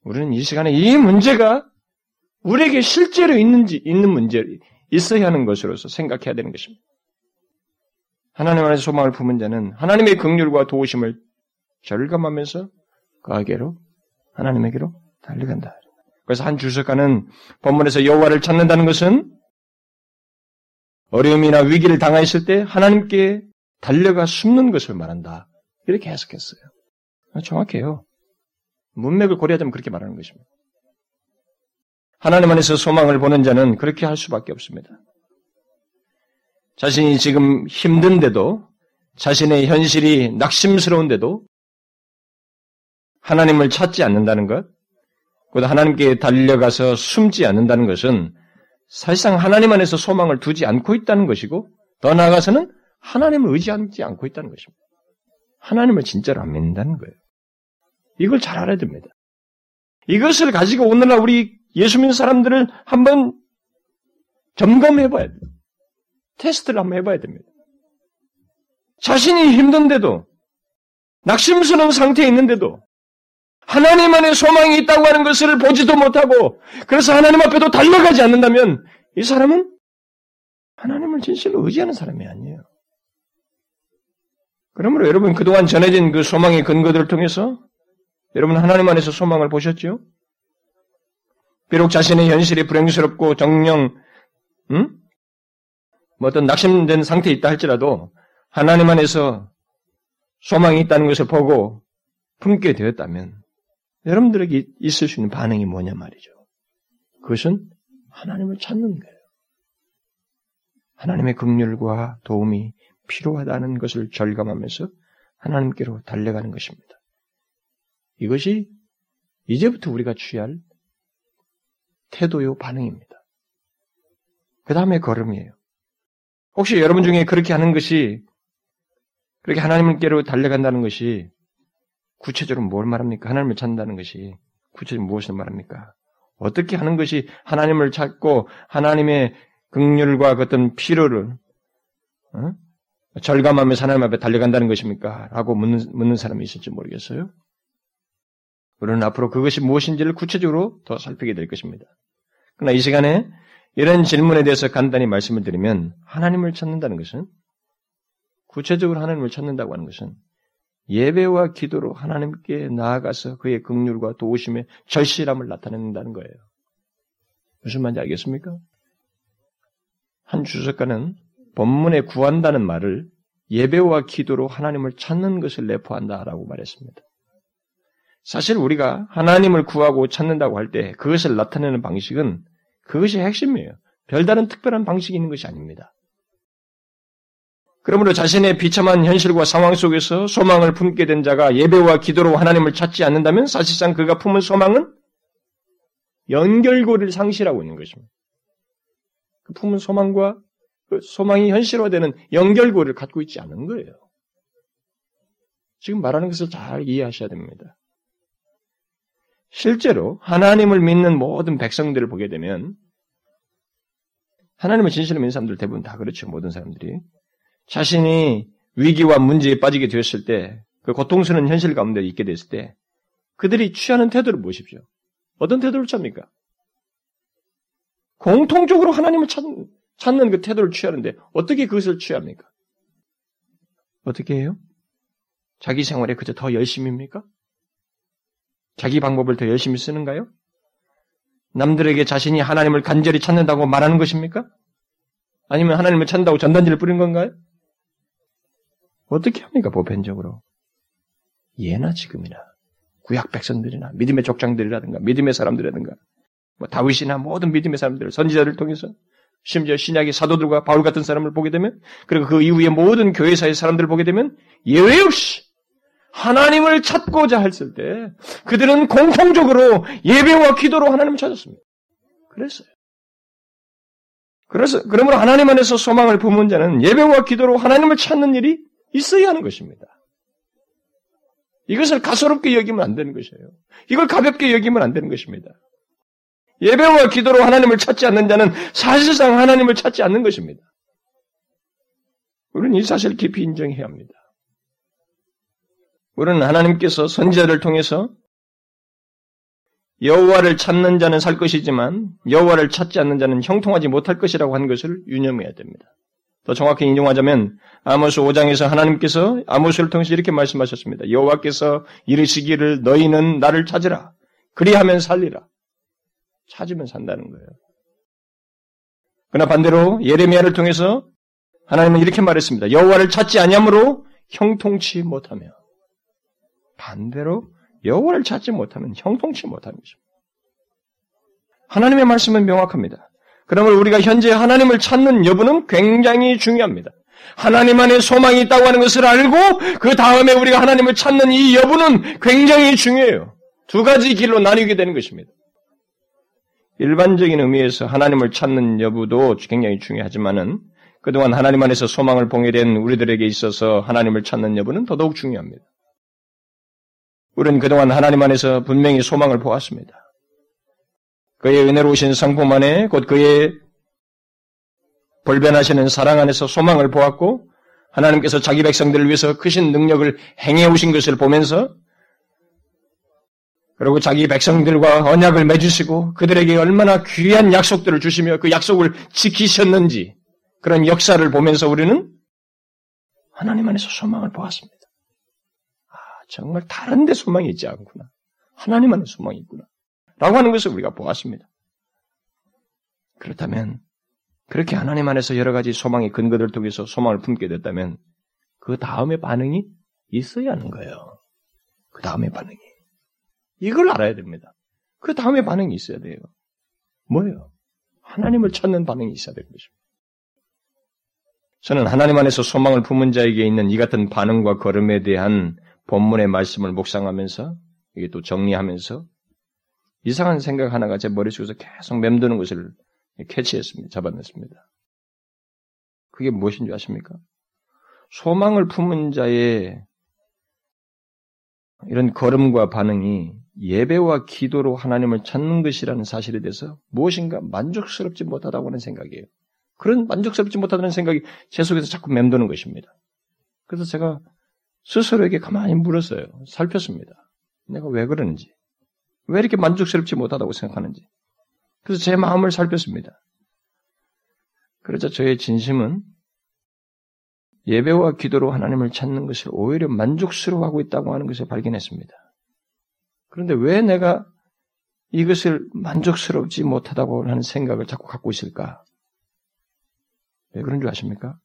우리는 이 시간에 이 문제가 우리에게 실제로 있는지 있는 문제 있어야 하는 것으로서 생각해야 되는 것입니다. 하나님 안에서 소망을 품은 자는 하나님의 긍휼과 도우심을 절감하면서 그에게로 하나님에게로 달려간다. 그래서 한 주석가는 본문에서 여호와를 찾는다는 것은 어려움이나 위기를 당하였을 때 하나님께 달려가 숨는 것을 말한다. 이렇게 해석했어요. 정확해요. 문맥을 고려하자면 그렇게 말하는 것입니다. 하나님 안에서 소망을 보는 자는 그렇게 할 수밖에 없습니다. 자신이 지금 힘든데도 자신의 현실이 낙심스러운데도 하나님을 찾지 않는다는 것, 곧 하나님께 달려가서 숨지 않는다는 것은 사실상 하나님 안에서 소망을 두지 않고 있다는 것이고 더 나아가서는 하나님을 의지하지 않고 있다는 것입니다. 하나님을 진짜로 안 믿는다는 거예요. 이걸 잘 알아야 됩니다. 이것을 가지고 오늘날 우리 예수 믿는 사람들을 한번 점검해 봐야 돼요. 테스트를 한번 해봐야 됩니다. 자신이 힘든데도, 낙심스러운 상태에 있는데도, 하나님 안에 소망이 있다고 하는 것을 보지도 못하고, 그래서 하나님 앞에도 달려가지 않는다면, 이 사람은 하나님을 진실로 의지하는 사람이 아니에요. 그러므로 여러분 그동안 전해진 그 소망의 근거들을 통해서 여러분 하나님 안에서 소망을 보셨죠? 비록 자신의 현실이 불행스럽고 정령, 음? 뭐 어떤 낙심된 상태에 있다 할지라도 하나님 안에서 소망이 있다는 것을 보고 품게 되었다면 여러분들에게 있을 수 있는 반응이 뭐냐 말이죠. 그것은 하나님을 찾는 거예요. 하나님의 긍휼과 도움이 필요하다는 것을 절감하면서 하나님께로 달려가는 것입니다. 이것이 이제부터 우리가 취할 태도요 반응입니다. 그 다음에 걸음이에요. 혹시 여러분 중에 그렇게 하는 것이 그렇게 하나님께로 달려간다는 것이 구체적으로 뭘 말합니까? 하나님을 찾는다는 것이 구체적으로 무엇을 말합니까? 어떻게 하는 것이 하나님을 찾고 하나님의 극률과 그 어떤 필요를 어? 절감하면서 하나님 앞에 달려간다는 것입니까? 라고 묻는, 묻는 사람이 있을지 모르겠어요. 우리는 앞으로 그것이 무엇인지를 구체적으로 더 살피게 될 것입니다. 그러나 이 시간에 이런 질문에 대해서 간단히 말씀을 드리면 하나님을 찾는다는 것은 구체적으로 하나님을 찾는다고 하는 것은 예배와 기도로 하나님께 나아가서 그의 긍휼과 도우심의 절실함을 나타낸다는 거예요. 무슨 말인지 알겠습니까? 한 주석가는 본문에 구한다는 말을 예배와 기도로 하나님을 찾는 것을 내포한다라고 말했습니다. 사실 우리가 하나님을 구하고 찾는다고 할 때 그것을 나타내는 방식은 그것이 핵심이에요. 별다른 특별한 방식이 있는 것이 아닙니다. 그러므로 자신의 비참한 현실과 상황 속에서 소망을 품게 된 자가 예배와 기도로 하나님을 찾지 않는다면 사실상 그가 품은 소망은 연결고리를 상실하고 있는 것입니다. 그 품은 소망과 그 소망이 현실화되는 연결고리를 갖고 있지 않은 거예요. 지금 말하는 것을 잘 이해하셔야 됩니다. 실제로 하나님을 믿는 모든 백성들을 보게 되면 하나님을 진실로 믿는 사람들 대부분 다 그렇죠. 모든 사람들이 자신이 위기와 문제에 빠지게 되었을 때, 그 고통스러운 현실 가운데 있게 됐을 때, 그들이 취하는 태도를 보십시오. 어떤 태도를 취합니까? 공통적으로 하나님을 찾, 찾는 그 태도를 취하는데 어떻게 그것을 취합니까? 어떻게 해요? 자기 생활에 그저 더 열심입니까? 자기 방법을 더 열심히 쓰는가요? 남들에게 자신이 하나님을 간절히 찾는다고 말하는 것입니까? 아니면 하나님을 찾는다고 전단지를 뿌린 건가요? 어떻게 합니까, 보편적으로? 예나 지금이나, 구약 백성들이나, 믿음의 족장들이라든가, 믿음의 사람들이라든가, 뭐 다윗이나 모든 믿음의 사람들, 선지자를 통해서, 심지어 신약의 사도들과 바울 같은 사람을 보게 되면, 그리고 그 이후에 모든 교회사의 사람들을 보게 되면, 예외 없이 하나님을 찾고자 했을 때, 그들은 공통적으로 예배와 기도로 하나님을 찾았습니다. 그랬어요. 그래서, 그러므로 하나님 안에서 소망을 품은 자는 예배와 기도로 하나님을 찾는 일이 있어야 하는 것입니다. 이것을 가소롭게 여기면 안 되는 것이에요. 이걸 가볍게 여기면 안 되는 것입니다. 예배와 기도로 하나님을 찾지 않는 자는 사실상 하나님을 찾지 않는 것입니다. 우리는 이 사실을 깊이 인정해야 합니다. 우리는 하나님께서 선지자를 통해서 여호와를 찾는 자는 살 것이지만 여호와를 찾지 않는 자는 형통하지 못할 것이라고 하는 것을 유념해야 됩니다. 더 정확히 인용하자면 아모스 5장에서 하나님께서 아모스를 통해서 이렇게 말씀하셨습니다. 여호와께서 이르시기를 너희는 나를 찾으라. 그리하면 살리라. 찾으면 산다는 거예요. 그러나 반대로 예레미야를 통해서 하나님은 이렇게 말했습니다. 여호와를 찾지 아니하므로 형통치 못하며 반대로 여호와를 찾지 못하면 형통치 못하는 것입니다. 하나님의 말씀은 명확합니다. 그러므로 우리가 현재 하나님을 찾는 여부는 굉장히 중요합니다. 하나님 안에 소망이 있다고 하는 것을 알고 그 다음에 우리가 하나님을 찾는 이 여부는 굉장히 중요해요. 두 가지 길로 나뉘게 되는 것입니다. 일반적인 의미에서 하나님을 찾는 여부도 굉장히 중요하지만은 그동안 하나님 안에서 소망을 봉해된 우리들에게 있어서 하나님을 찾는 여부는 더더욱 중요합니다. 우리는 그동안 하나님 안에서 분명히 소망을 보았습니다. 그의 은혜로우신 상품 안에 곧 그의 불변하시는 사랑 안에서 소망을 보았고 하나님께서 자기 백성들을 위해서 크신 능력을 행해 오신 것을 보면서 그리고 자기 백성들과 언약을 맺으시고 그들에게 얼마나 귀한 약속들을 주시며 그 약속을 지키셨는지 그런 역사를 보면서 우리는 하나님 안에서 소망을 보았습니다. 아, 정말 다른 데 소망이 있지 않구나. 하나님 안에 소망이 있구나. 라고 하는 것을 우리가 보았습니다. 그렇다면 그렇게 하나님 안에서 여러 가지 소망의 근거들을 통해서 소망을 품게 됐다면 그 다음의 반응이 있어야 하는 거예요. 그 다음의 반응이. 이걸 알아야 됩니다. 그 다음에 반응이 있어야 돼요. 뭐예요? 하나님을 찾는 반응이 있어야 되는 것입니다. 저는 하나님 안에서 소망을 품은 자에게 있는 이 같은 반응과 걸음에 대한 본문의 말씀을 묵상하면서 이게 또 정리하면서 이상한 생각 하나가 제 머릿속에서 계속 맴도는 것을 캐치했습니다. 잡아냈습니다. 그게 무엇인 줄 아십니까? 소망을 품은 자의 이런 걸음과 반응이 예배와 기도로 하나님을 찾는 것이라는 사실에 대해서 무엇인가 만족스럽지 못하다고 하는 생각이에요. 그런 만족스럽지 못하다는 생각이 제 속에서 자꾸 맴도는 것입니다. 그래서 제가 스스로에게 가만히 물었어요. 살폈습니다. 내가 왜 그러는지. 왜 이렇게 만족스럽지 못하다고 생각하는지. 그래서 제 마음을 살폈습니다. 그러자 저의 진심은 예배와 기도로 하나님을 찾는 것을 오히려 만족스러워하고 있다고 하는 것을 발견했습니다. 그런데 왜 내가 이것을 만족스럽지 못하다고 하는 생각을 자꾸 갖고 있을까? 왜 그런 줄 아십니까?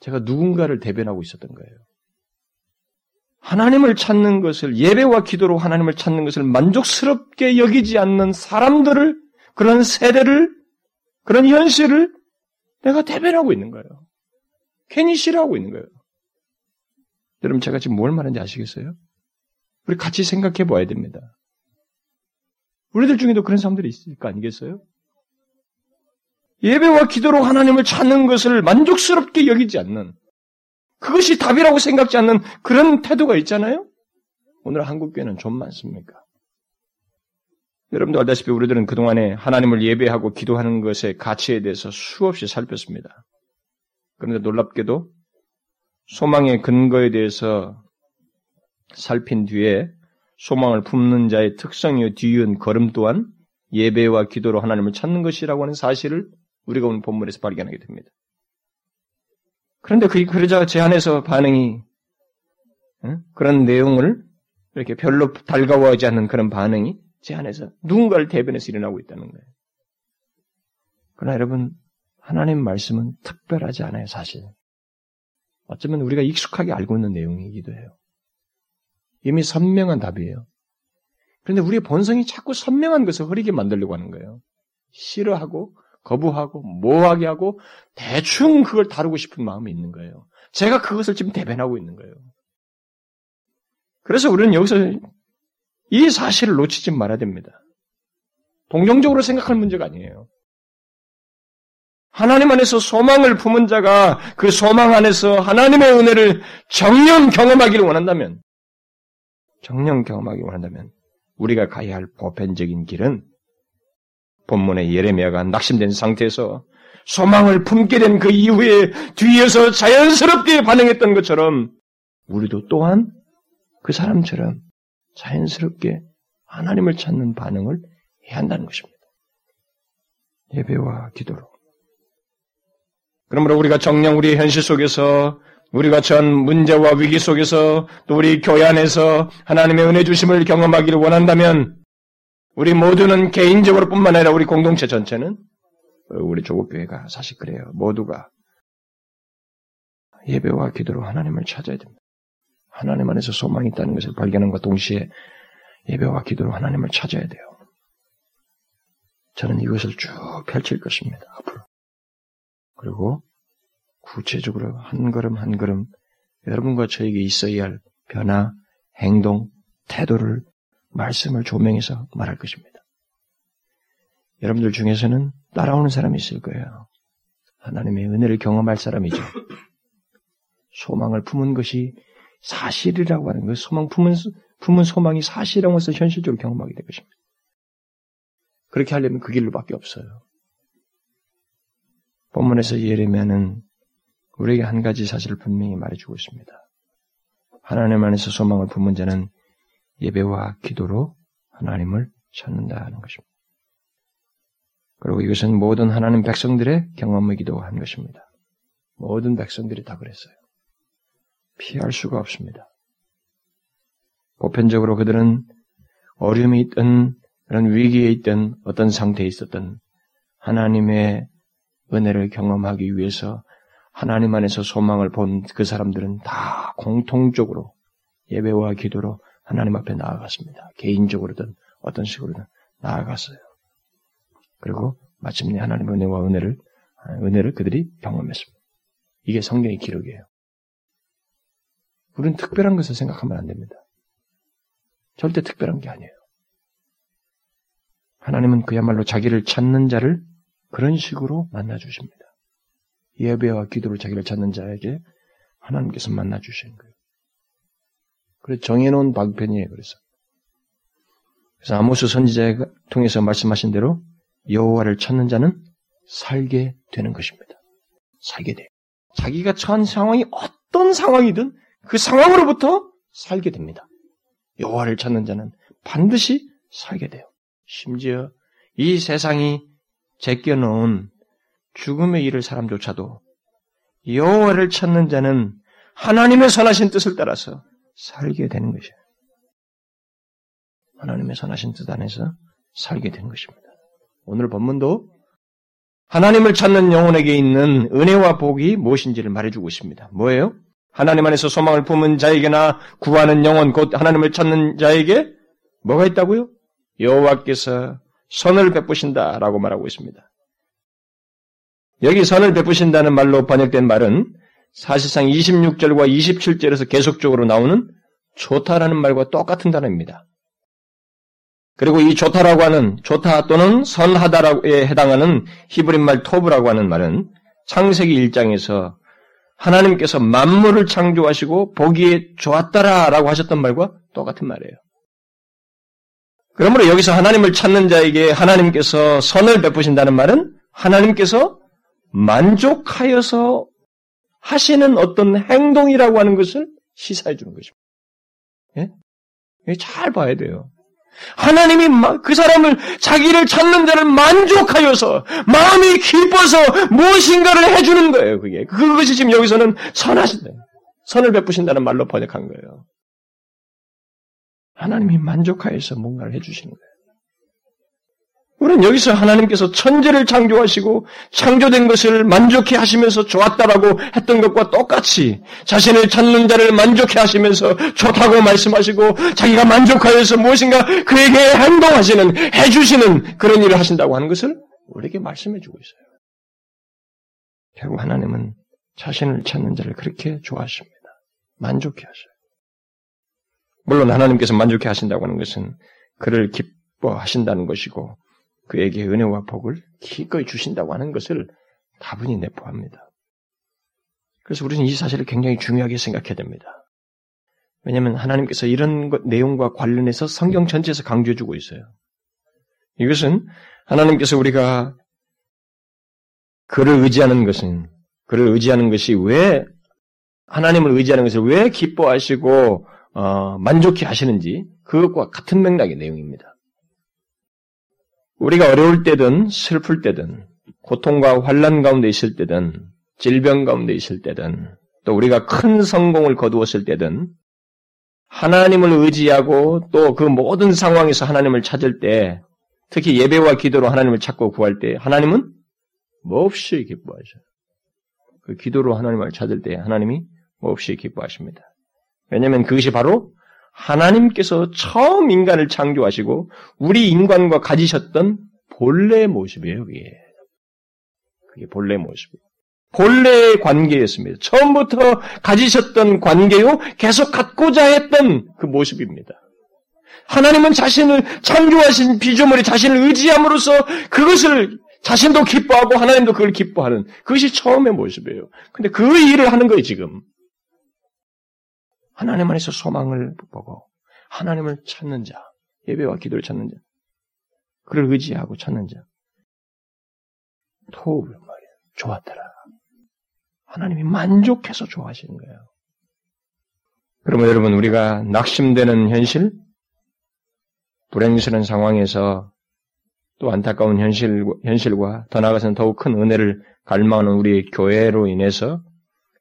제가 누군가를 대변하고 있었던 거예요. 하나님을 찾는 것을 예배와 기도로 하나님을 찾는 것을 만족스럽게 여기지 않는 사람들을 그런 세대를 그런 현실을 내가 대변하고 있는 거예요. 괜히 싫어하고 있는 거예요. 여러분 제가 지금 뭘 말하는지 아시겠어요? 우리 같이 생각해 봐야 됩니다. 우리들 중에도 그런 사람들이 있을 거 아니겠어요? 예배와 기도로 하나님을 찾는 것을 만족스럽게 여기지 않는 그것이 답이라고 생각지 않는 그런 태도가 있잖아요? 오늘 한국교회는 좀 많습니까? 여러분도 알다시피 우리들은 그동안에 하나님을 예배하고 기도하는 것의 가치에 대해서 수없이 살폈습니다. 그런데 놀랍게도 소망의 근거에 대해서 살핀 뒤에 소망을 품는 자의 특성이 뒤이은 걸음 또한 예배와 기도로 하나님을 찾는 것이라고 하는 사실을 우리가 오늘 본문에서 발견하게 됩니다. 그런데 그, 그러자 제 안에서 반응이, 응? 그런 내용을 이렇게 별로 달가워하지 않는 그런 반응이 제 안에서 누군가를 대변해서 일어나고 있다는 거예요. 그러나 여러분, 하나님 말씀은 특별하지 않아요, 사실. 어쩌면 우리가 익숙하게 알고 있는 내용이기도 해요. 이미 선명한 답이에요. 그런데 우리의 본성이 자꾸 선명한 것을 흐리게 만들려고 하는 거예요. 싫어하고, 거부하고, 모하게 하고, 대충 그걸 다루고 싶은 마음이 있는 거예요. 제가 그것을 지금 대변하고 있는 거예요. 그래서 우리는 여기서 이 사실을 놓치지 말아야 됩니다. 동정적으로 생각할 문제가 아니에요. 하나님 안에서 소망을 품은 자가 그 소망 안에서 하나님의 은혜를 정령 경험하기를 원한다면, 정령 경험하기 원한다면, 우리가 가야 할 보편적인 길은 본문의 예레미야가 낙심된 상태에서 소망을 품게 된 그 이후에 뒤에서 자연스럽게 반응했던 것처럼 우리도 또한 그 사람처럼 자연스럽게 하나님을 찾는 반응을 해야 한다는 것입니다. 예배와 기도로. 그러므로 우리가 정녕 우리 현실 속에서 우리가 전 문제와 위기 속에서 또 우리 교회 안에서 하나님의 은혜 주심을 경험하기를 원한다면 우리 모두는 개인적으로 뿐만 아니라 우리 공동체 전체는 우리 조국교회가 사실 그래요. 모두가 예배와 기도로 하나님을 찾아야 됩니다. 하나님 안에서 소망이 있다는 것을 발견함과 동시에 예배와 기도로 하나님을 찾아야 돼요. 저는 이것을 쭉 펼칠 것입니다. 앞으로. 그리고 구체적으로 한 걸음 한 걸음 여러분과 저에게 있어야 할 변화, 행동, 태도를 말씀을 조명해서 말할 것입니다. 여러분들 중에서는 따라오는 사람이 있을 거예요. 하나님의 은혜를 경험할 사람이죠. 소망을 품은 것이 사실이라고 하는 것, 소망 품은, 품은 소망이 사실이라고 해서 현실적으로 경험하게 될 것입니다. 그렇게 하려면 그 길로밖에 없어요. 본문에서 예레미야는 우리에게 한 가지 사실을 분명히 말해주고 있습니다. 하나님 안에서 소망을 품은 자는 예배와 기도로 하나님을 찾는다 하는 것입니다. 그리고 이것은 모든 하나님 백성들의 경험이기도 한 것입니다. 모든 백성들이 다 그랬어요. 피할 수가 없습니다. 보편적으로 그들은 어려움이 있든 그런 위기에 있든 어떤 상태에 있었든 하나님의 은혜를 경험하기 위해서 하나님 안에서 소망을 본 그 사람들은 다 공통적으로 예배와 기도로 하나님 앞에 나아갔습니다. 개인적으로든 어떤 식으로든 나아갔어요. 그리고 마침내 하나님의 은혜와 은혜를 은혜를 그들이 경험했습니다. 이게 성경의 기록이에요. 우리는 특별한 것을 생각하면 안 됩니다. 절대 특별한 게 아니에요. 하나님은 그야말로 자기를 찾는 자를 그런 식으로 만나 주십니다. 예배와 기도로 자기를 찾는 자에게 하나님께서 만나 주시는 거예요. 그래서 정해놓은 방편이에요. 그래서 그래서 아모스 선지자에 통해서 말씀하신 대로 여호와를 찾는 자는 살게 되는 것입니다. 살게 돼요. 자기가 처한 상황이 어떤 상황이든 그 상황으로부터 살게 됩니다. 여호와를 찾는 자는 반드시 살게 돼요. 심지어 이 세상이 제껴놓은 죽음의 일을 사람조차도 여호와를 찾는 자는 하나님의 선하신 뜻을 따라서 살게 되는 것이에요. 하나님의 선하신 뜻 안에서 살게 되는 것입니다. 오늘 본문도 하나님을 찾는 영혼에게 있는 은혜와 복이 무엇인지를 말해주고 있습니다. 뭐예요? 하나님 안에서 소망을 품은 자에게나 구하는 영혼 곧 하나님을 찾는 자에게 뭐가 있다고요? 여호와께서 선을 베푸신다라고 말하고 있습니다. 여기 선을 베푸신다는 말로 번역된 말은 사실상 26절과 27절에서 계속적으로 나오는 좋다라는 말과 똑같은 단어입니다. 그리고 이 좋다라고 하는 좋다 또는 선하다라고에 해당하는 히브린 말 토브라고 하는 말은 창세기 1장에서 하나님께서 만물을 창조하시고 보기에 좋았다라라고 하셨던 말과 똑같은 말이에요. 그러므로 여기서 하나님을 찾는 자에게 하나님께서 선을 베푸신다는 말은 하나님께서 만족하여서 하시는 어떤 행동이라고 하는 것을 시사해 주는 것입니다. 예? 잘 봐야 돼요. 하나님이 그 사람을 자기를 찾는 자를 만족하여서 마음이 기뻐서 무엇인가를 해주는 거예요. 그게 그것이 지금 여기서는 선하신다. 선을 베푸신다는 말로 번역한 거예요. 하나님이 만족하여서 뭔가를 해주시는 거예요. 우리는 여기서 하나님께서 천재를 창조하시고 창조된 것을 만족해 하시면서 좋았다라고 했던 것과 똑같이 자신을 찾는 자를 만족해 하시면서 좋다고 말씀하시고 자기가 만족하여서 무엇인가 그에게 행동하시는 해주시는 그런 일을 하신다고 하는 것을 우리에게 말씀해 주고 있어요. 결국 하나님은 자신을 찾는 자를 그렇게 좋아하십니다. 만족해 하셔요. 물론 하나님께서 만족해 하신다고 하는 것은 그를 기뻐하신다는 것이고 그에게 은혜와 복을 기꺼이 주신다고 하는 것을 다분히 내포합니다. 그래서 우리는 이 사실을 굉장히 중요하게 생각해야 됩니다. 왜냐하면 하나님께서 이런 것, 내용과 관련해서 성경 전체에서 강조해주고 있어요. 이것은 하나님께서 우리가 그를 의지하는 것은 그를 의지하는 것이 왜 하나님을 의지하는 것을 왜 기뻐하시고 어, 만족해 하시는지 그것과 같은 맥락의 내용입니다. 우리가 어려울 때든 슬플 때든 고통과 환란 가운데 있을 때든 질병 가운데 있을 때든 또 우리가 큰 성공을 거두었을 때든 하나님을 의지하고 또 그 모든 상황에서 하나님을 찾을 때 특히 예배와 기도로 하나님을 찾고 구할 때 하나님은 몹시 기뻐하셔요. 그 기도로 하나님을 찾을 때 하나님이 몹시 기뻐하십니다. 왜냐하면 그것이 바로 하나님께서 처음 인간을 창조하시고 우리 인간과 가지셨던 본래의 모습이에요, 그게. 그게 본래의 모습이에요. 본래의 관계였습니다. 처음부터 가지셨던 관계요, 계속 갖고자 했던 그 모습입니다. 하나님은 자신을 창조하신 비조물이 자신을 의지함으로써 그것을 자신도 기뻐하고 하나님도 그걸 기뻐하는 그것이 처음의 모습이에요. 근데 그 일을 하는 거예요, 지금. 하나님 안에서 소망을 보고 하나님을 찾는 자, 예배와 기도를 찾는 자, 그를 의지하고 찾는 자. 토우를 말이야. 좋았더라. 하나님이 만족해서 좋아하시는 거예요. 그러면 여러분, 우리가 낙심되는 현실, 불행스러운 상황에서 또 안타까운 현실, 현실과 더 나아가서는 더욱 큰 은혜를 갈망하는 우리 교회로 인해서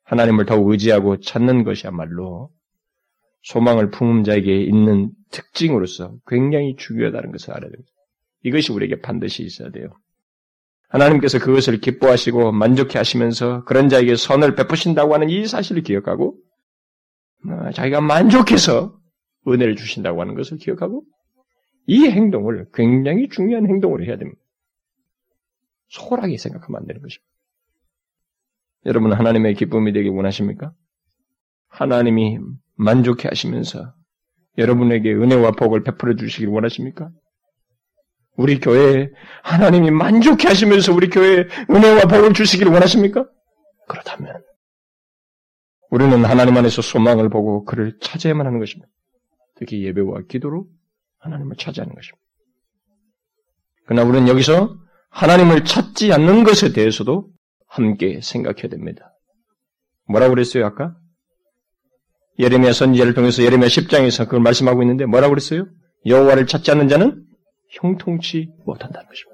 하나님을 더욱 의지하고 찾는 것이야말로 소망을 품은 자에게 있는 특징으로서 굉장히 중요하다는 것을 알아야 됩니다. 이것이 우리에게 반드시 있어야 돼요. 하나님께서 그것을 기뻐하시고 만족해 하시면서 그런 자에게 선을 베푸신다고 하는 이 사실을 기억하고 어, 자기가 만족해서 은혜를 주신다고 하는 것을 기억하고 이 행동을 굉장히 중요한 행동으로 해야 됩니다. 소홀하게 생각하면 안 되는 것입니다. 여러분 하나님의 기쁨이 되길 원하십니까? 하나님이 만족해 하시면서 여러분에게 은혜와 복을 베풀어 주시길 원하십니까? 우리 교회에 하나님이 만족해 하시면서 우리 교회에 은혜와 복을 주시길 원하십니까? 그렇다면 우리는 하나님 안에서 소망을 보고 그를 찾아야만 하는 것입니다. 특히 예배와 기도로 하나님을 찾아하는 것입니다. 그러나 우리는 여기서 하나님을 찾지 않는 것에 대해서도 함께 생각해야 됩니다. 뭐라고 그랬어요, 아까? 예레미야 선지자를 통해서 예레미야 10장에서 그걸 말씀하고 있는데 뭐라고 그랬어요? 여호와를 찾지 않는 자는 형통치 못한다는 것입니다.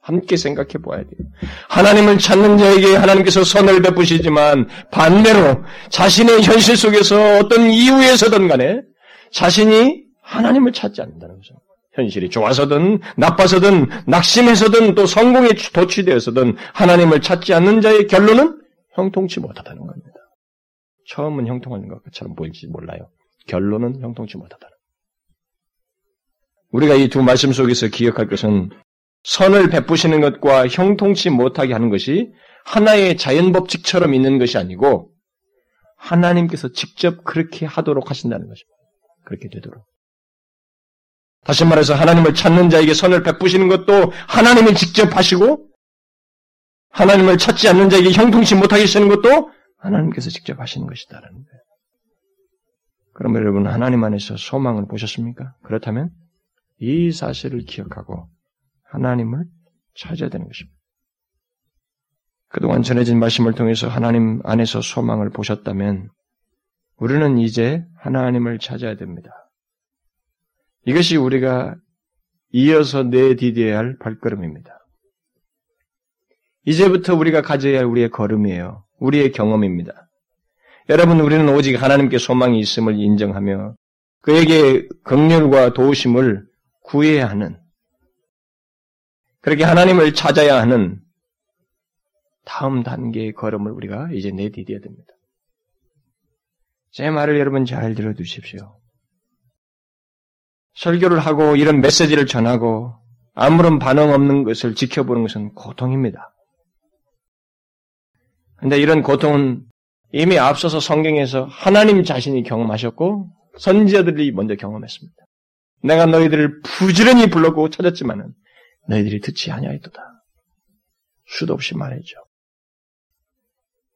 함께 생각해 보아야 돼요. 하나님을 찾는 자에게 하나님께서 선을 베푸시지만 반대로 자신의 현실 속에서 어떤 이유에서든 간에 자신이 하나님을 찾지 않는다는 거죠. 현실이 좋아서든 나빠서든 낙심해서든 또 성공에 도취되어서든 하나님을 찾지 않는 자의 결론은 형통치 못하다는 겁니다. 처음은 형통한 것처럼 보일지 몰라요. 결론은 형통치 못하다는. 우리가 이 두 말씀 속에서 기억할 것은 선을 베푸시는 것과 형통치 못하게 하는 것이 하나의 자연 법칙처럼 있는 것이 아니고 하나님께서 직접 그렇게 하도록 하신다는 것입니다. 그렇게 되도록. 다시 말해서 하나님을 찾는 자에게 선을 베푸시는 것도 하나님이 직접 하시고 하나님을 찾지 않는 자에게 형통치 못하게 하시는 것도 하나님께서 직접 하시는 것이다라는 거예요. 그럼 여러분 하나님 안에서 소망을 보셨습니까? 그렇다면 이 사실을 기억하고 하나님을 찾아야 되는 것입니다. 그동안 전해진 말씀을 통해서 하나님 안에서 소망을 보셨다면 우리는 이제 하나님을 찾아야 됩니다. 이것이 우리가 이어서 내디뎌야 할 발걸음입니다. 이제부터 우리가 가져야 할 우리의 걸음이에요. 우리의 경험입니다. 여러분, 우리는 오직 하나님께 소망이 있음을 인정하며 그에게 긍휼과 도우심을 구해야 하는 그렇게 하나님을 찾아야 하는 다음 단계의 걸음을 우리가 이제 내디뎌야 됩니다. 제 말을 여러분 잘 들어두십시오. 설교를 하고 이런 메시지를 전하고 아무런 반응 없는 것을 지켜보는 것은 고통입니다. 근데 이런 고통은 이미 앞서서 성경에서 하나님 자신이 경험하셨고 선지자들이 먼저 경험했습니다. 내가 너희들을 부지런히 불렀고 찾았지만은 너희들이 듣지 아니하였도다. 수도 없이 말했죠.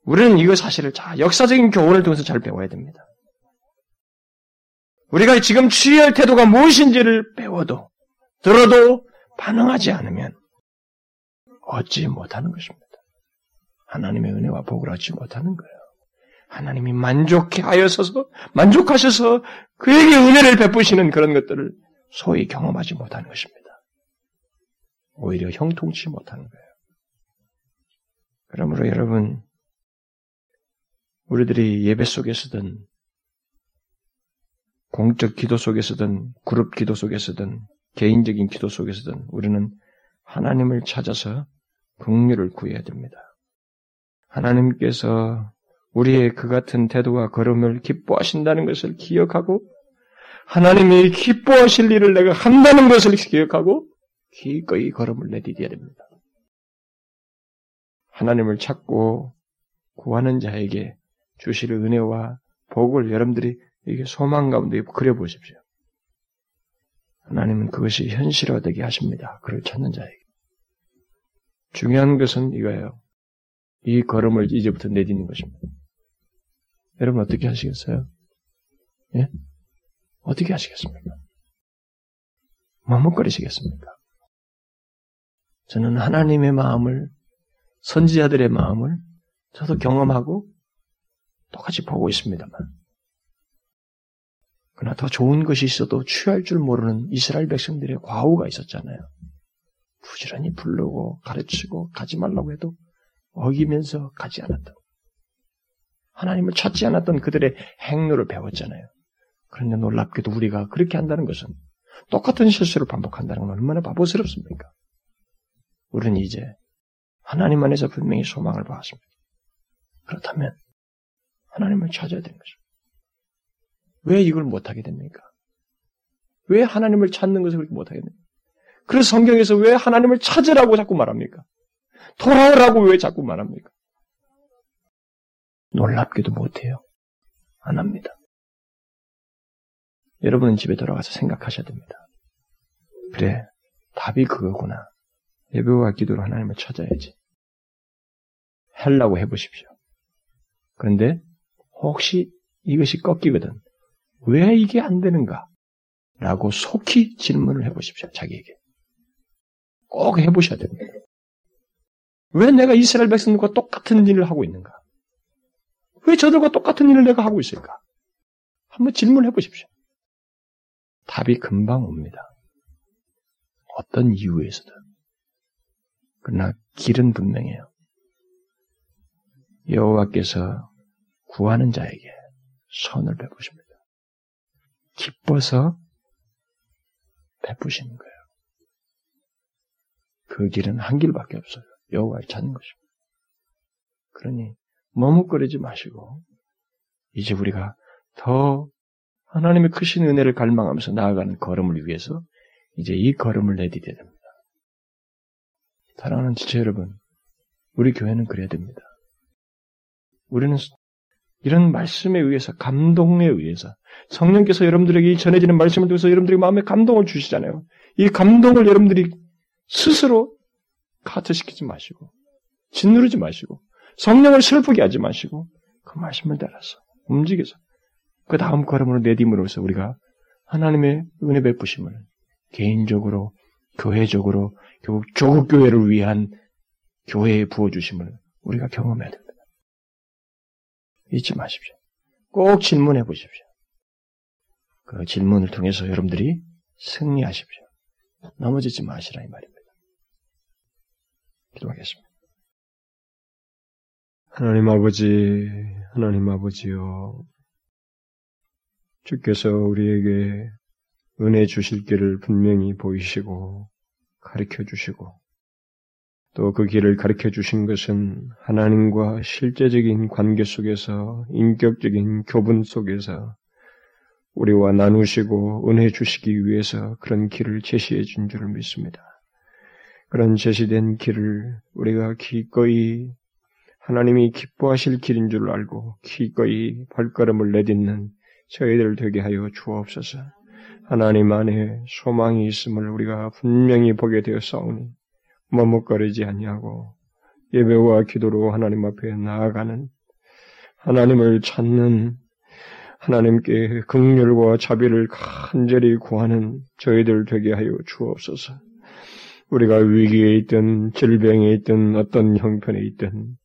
우리는 이거 사실을 자 역사적인 교훈을 통해서 잘 배워야 됩니다. 우리가 지금 취할 태도가 무엇인지를 배워도 들어도 반응하지 않으면 얻지 못하는 것입니다. 하나님의 은혜와 복을 얻지 못하는 거예요. 하나님이 만족해 하여서 만족하셔서 그에게 은혜를 베푸시는 그런 것들을 소위 경험하지 못하는 것입니다. 오히려 형통치 못하는 거예요. 그러므로 여러분 우리들이 예배 속에서든 공적 기도 속에서든 그룹 기도 속에서든 개인적인 기도 속에서든 우리는 하나님을 찾아서 긍휼을 구해야 됩니다. 하나님께서 우리의 그 같은 태도와 걸음을 기뻐하신다는 것을 기억하고 하나님이 기뻐하실 일을 내가 한다는 것을 기억하고 기꺼이 걸음을 내디뎌야 됩니다. 하나님을 찾고 구하는 자에게 주실 은혜와 복을 여러분들이 이게 소망 가운데 그려보십시오. 하나님은 그것이 현실화되게 하십니다. 그를 찾는 자에게. 중요한 것은 이거예요. 이 걸음을 이제부터 내딛는 것입니다. 여러분 어떻게 하시겠어요? 예? 어떻게 하시겠습니까? 머뭇거리시겠습니까? 저는 하나님의 마음을, 선지자들의 마음을 저도 경험하고 똑같이 보고 있습니다만. 그러나 더 좋은 것이 있어도 취할 줄 모르는 이스라엘 백성들의 과오가 있었잖아요. 부지런히 부르고 가르치고 가지 말라고 해도 어기면서 가지 않았다. 하나님을 찾지 않았던 그들의 행로를 배웠잖아요. 그런데 놀랍게도 우리가 그렇게 한다는 것은 똑같은 실수를 반복한다는 건 얼마나 바보스럽습니까? 우리는 이제 하나님 안에서 분명히 소망을 보았습니다. 그렇다면 하나님을 찾아야 되는 거죠. 왜 이걸 못하게 됩니까? 왜 하나님을 찾는 것을 그렇게 못하게 됩니까? 그래서 성경에서 왜 하나님을 찾으라고 자꾸 말합니까? 돌아오라고 왜 자꾸 말합니까? 놀랍게도 못해요. 안 합니다. 여러분은 집에 돌아가서 생각하셔야 됩니다. 그래, 답이 그거구나. 예배와 기도로 하나님을 찾아야지. 하려고 해보십시오. 그런데 혹시 이것이 꺾이거든. 왜 이게 안 되는가? 라고 속히 질문을 해보십시오. 자기에게. 꼭 해보셔야 됩니다. 왜 내가 이스라엘 백성들과 똑같은 일을 하고 있는가? 왜 저들과 똑같은 일을 내가 하고 있을까? 한번 질문해 보십시오. 답이 금방 옵니다. 어떤 이유에서든. 그러나 길은 분명해요. 여호와께서 구하는 자에게 선을 베푸십니다. 기뻐서 베푸시는 거예요. 그 길은 한 길밖에 없어요. 여호와를 찾는 것입니다. 그러니 머뭇거리지 마시고 이제 우리가 더 하나님의 크신 은혜를 갈망하면서 나아가는 걸음을 위해서 이제 이 걸음을 내디뎌야 됩니다. 사랑하는 지체 여러분, 우리 교회는 그래야 됩니다. 우리는 이런 말씀에 의해서 감동에 의해서 성령께서 여러분들에게 전해지는 말씀을 통해서 여러분들의 마음에 감동을 주시잖아요. 이 감동을 여러분들이 스스로 카트시키지 마시고 짓누르지 마시고 성령을 슬프게 하지 마시고 그 말씀을 따라서 움직여서 그 다음 걸음으로 내딛음으로써 우리가 하나님의 은혜 베푸심을 개인적으로 교회적으로 결국 조국 교회를 위한 교회에 부어 주심을 우리가 경험해야 됩니다. 잊지 마십시오. 꼭 질문해 보십시오. 그 질문을 통해서 여러분들이 승리하십시오. 넘어지지 마시라 이 말입니다. 기도하겠습니다. 하나님 아버지, 하나님 아버지요. 주께서 우리에게 은혜 주실 길을 분명히 보이시고 가르쳐 주시고 또 그 길을 가르쳐 주신 것은 하나님과 실제적인 관계 속에서 인격적인 교분 속에서 우리와 나누시고 은혜 주시기 위해서 그런 길을 제시해 준 줄을 믿습니다. 그런 제시된 길을 우리가 기꺼이 하나님이 기뻐하실 길인 줄 알고 기꺼이 발걸음을 내딛는 저희들 되게 하여 주옵소서. 하나님 안에 소망이 있음을 우리가 분명히 보게 되었사오니 머뭇거리지 아니하고 예배와 기도로 하나님 앞에 나아가는 하나님을 찾는 하나님께 극렬과 자비를 간절히 구하는 저희들 되게 하여 주옵소서. 우리가 위기에 있든 질병에 있든 어떤 형편에 있든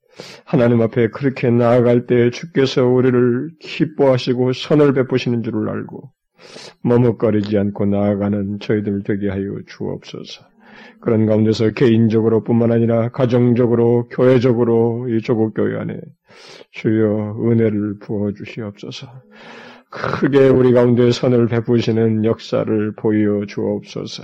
하나님 앞에 그렇게 나아갈 때 주께서 우리를 기뻐하시고 선을 베푸시는 줄을 알고 머뭇거리지 않고 나아가는 저희들 되게 하여 주옵소서. 그런 가운데서 개인적으로 뿐만 아니라 가정적으로, 교회적으로 이 조국 교회 안에 주여 은혜를 부어 주시옵소서. 크게 우리 가운데 선을 베푸시는 역사를 보여 주옵소서.